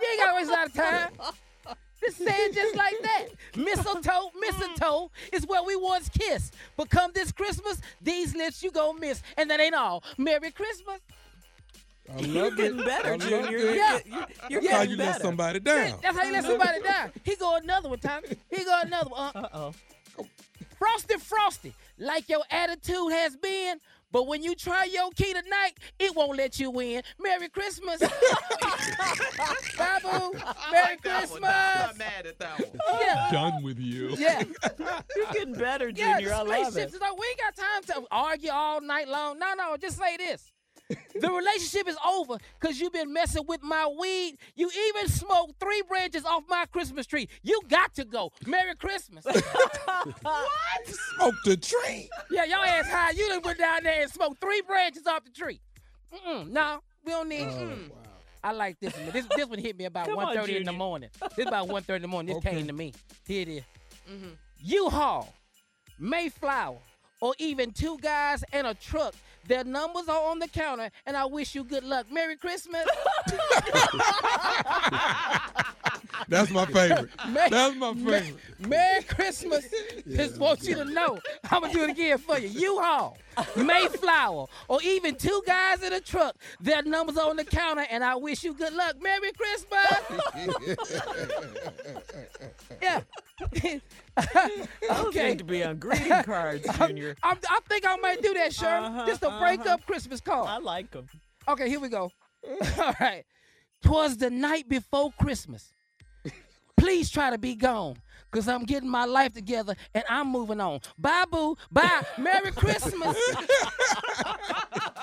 You ain't gotta waste a lot of time. Just say it just like that. Mistletoe, mistletoe is where we once kissed. But come this Christmas, these lips you gonna miss. And that ain't all. Merry Christmas. I love getting it. better, I love Junior. it. Yeah. You're That's how getting you let somebody down. That's how you let somebody down. He go another one, Tommy. He go another one. Uh oh. Frosty, frosty, like your attitude has been. But when you try your key tonight, it won't let you in. Merry Christmas. Babu, Merry Christmas. I'm mad at that one. Yeah. Done with you. Yeah. You're getting better, Yeah, Junior. I the love relationships it. is like we ain't got time to argue all night long. No, no, just say this. The relationship is over because you've been messing with my weed. You even smoked three branches off my Christmas tree. You got to go. Merry Christmas. what? Smoke the tree. Yeah, y'all ass high. You done went down there and smoked three branches off the tree. Mm-mm, no, we don't need. mm. I like this one. This this one hit me about Come on, 1.30 in the morning. This about 1.30 in the morning. This Okay. came to me. Here it is. U-Haul, Mayflower, or even two guys and a truck. Their numbers are on the counter, and I wish you good luck. Merry Christmas. That's my favorite. Mer- That's my Mer- favorite. Merry Christmas. Just want you to know. I'm gonna do it again for you. U-Haul, Mayflower, or even two guys in a truck. Their numbers are on the counter, and I wish you good luck. Merry Christmas. yeah. Those okay. to be on greeting cards, Junior. I'm, I think I might do that, Shirley. Uh-huh, Just a breakup Christmas card. I like them. Okay, here we go. All right. Twas the night before Christmas. Please try to be gone. Cause I'm getting my life together and I'm moving on. Bye boo. Bye. Merry Christmas.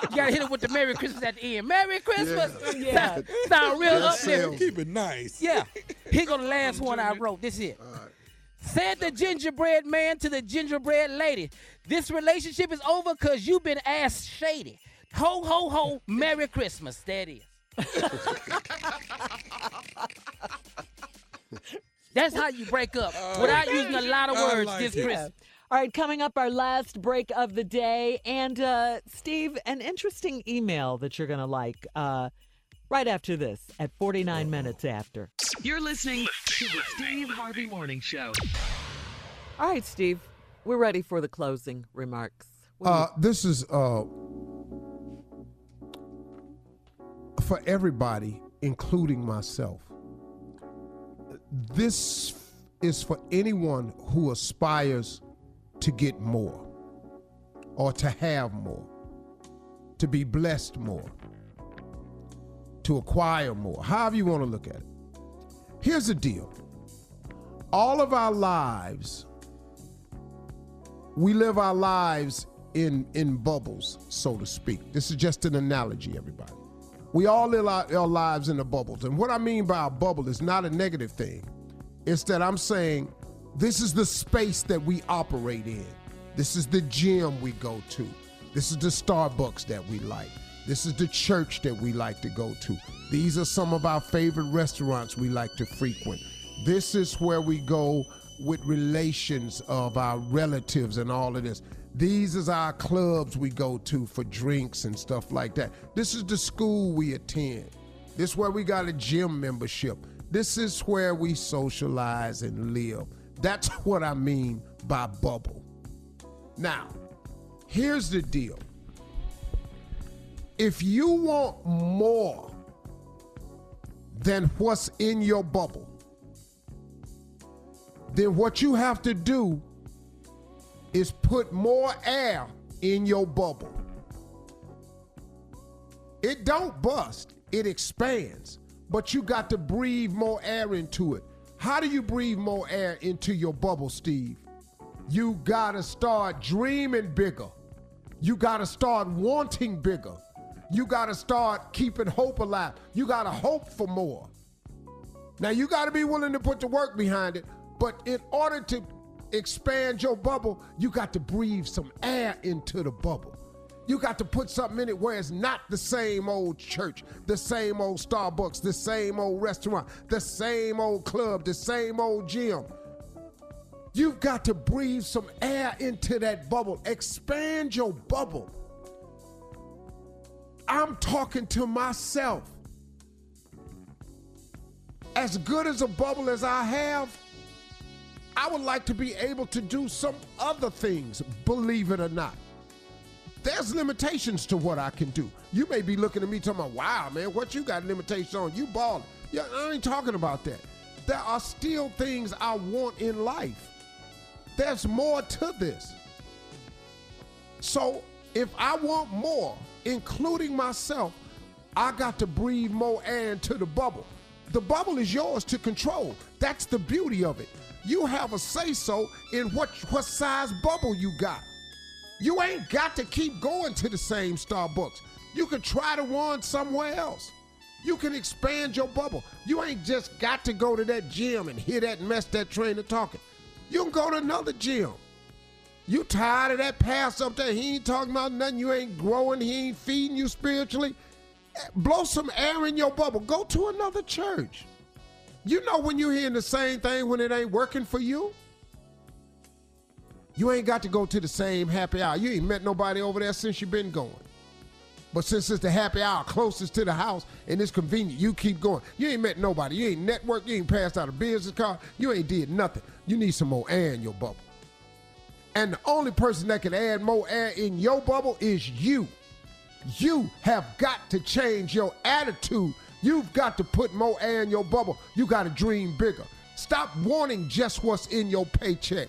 you gotta hit it with the Merry Christmas at the end. Merry Christmas. Yeah. Sound, sound real Good uplifting. Keep it nice. Yeah. Here go the last one I wrote. This is it. Said the gingerbread man to the gingerbread lady. This relationship is over because you've been ass shady. Ho, ho, ho. Merry Christmas. That is. That's how you break up without using a lot of words like this it. Christmas. All right, coming up, our last break of the day. And uh, Steve, an interesting email that you're going to like uh, right after this at 49 minutes after. You're listening to the Steve Harvey Morning Show. All right, Steve, we're ready for the closing remarks. What do you- Uh, this is uh, for everybody, including myself. This is for anyone who aspires to get more or to have more, to be blessed more, to acquire more, however you want to look at it. Here's the deal all of our lives, we live our lives in in bubbles, so to speak. This is just an analogy, everybody. We all live our, our lives in the bubbles. And what I mean by a bubble is not a negative thing. It's that I'm saying this is the space that we operate in. This is the gym we go to. This is the Starbucks that we like. This is the church that we like to go to. These are some of our favorite restaurants we like to frequent. This is where we go with relations of our relatives and all of this. These is our clubs we go to for drinks and stuff like that. This is the school we attend. This is where we got a gym membership. This is where we socialize and live. That's what I mean by bubble. Now, here's the deal. If you want more than what's in your bubble, then what you have to do is put more air in your bubble. It don't bust, it expands, but you got to breathe more air into it. How do you breathe more air into your bubble, Steve? You got to start dreaming bigger. You got to start wanting bigger. You got to start keeping hope alive. You got to hope for more. Now, you got to be willing to put the work behind it, but in order to expand your bubble, you got to breathe some air into the bubble. You got to put something in it where it's not the same old church, the same old Starbucks, the same old restaurant, the same old club, the same old gym. You've got to breathe some air into that bubble. Expand your bubble. I'm talking to myself. As good as a bubble as I have, I would like to be able to do some other things, believe it or not. There's limitations to what I can do. You may be looking at me talking about, wow, man, what you got limitations on? You balling. Yeah, I ain't talking about that. There are still things I want in life. There's more to this. So if I want more, including myself, I got to breathe more air into the bubble. The bubble is yours to control. That's the beauty of it. You have a say so in what, what size bubble you got. You ain't got to keep going to the same Starbucks. You can try to one somewhere else. You can expand your bubble. You ain't just got to go to that gym and hear that mess that trainer talking. You can go to another gym. You tired of that pass up there? He ain't talking about nothing. You ain't growing. He ain't feeding you spiritually. Blow some air in your bubble. Go to another church. You know when you're hearing the same thing when it ain't working for you? You ain't got to go to the same happy hour. You ain't met nobody over there since you been going. But since it's the happy hour closest to the house and it's convenient, you keep going. You ain't met nobody. You ain't networked. You ain't passed out a business card. You ain't did nothing. You need some more air in your bubble. And the only person that can add more air in your bubble is you. You have got to change your attitude. You've got to put more air in your bubble. You got to dream bigger. Stop wanting just what's in your paycheck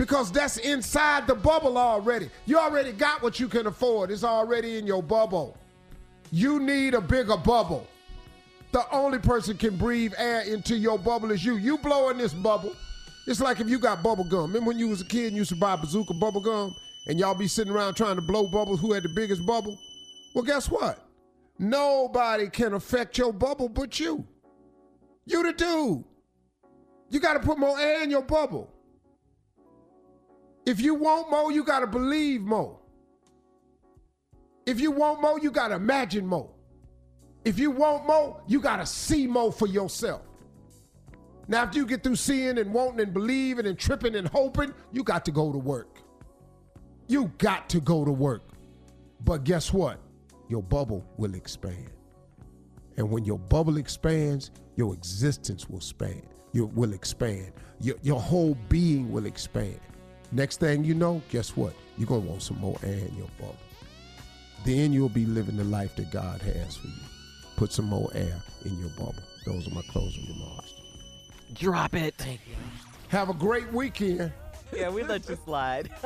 because that's inside the bubble already. You already got what you can afford, it's already in your bubble. You need a bigger bubble. The only person can breathe air into your bubble is you. You blowing this bubble. It's like if you got bubble gum. Remember when you was a kid and you used to buy bazooka bubble gum and y'all be sitting around trying to blow bubbles who had the biggest bubble? Well, guess what? Nobody can affect your bubble but you. You the dude. You got to put more air in your bubble. If you want more, you got to believe more. If you want more, you got to imagine more. If you want more, you got to see more for yourself. Now, after you get through seeing and wanting and believing and tripping and hoping, you got to go to work. You got to go to work. But guess what? Your bubble will expand. And when your bubble expands, your existence will expand. You will expand. Your, your whole being will expand. Next thing you know, guess what? You're going to want some more air in your bubble. Then you'll be living the life that God has for you. Put some more air in your bubble. Those are my closing remarks. Drop it. Thank you. Have a great weekend. Yeah, we let you slide.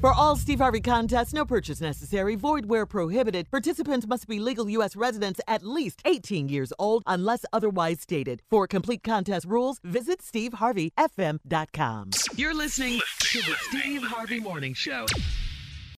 For all Steve Harvey contests, no purchase necessary, void where prohibited. Participants must be legal U.S. residents at least 18 years old unless otherwise stated. For complete contest rules, visit SteveHarveyFM.com. You're listening to the Steve Harvey Morning Show.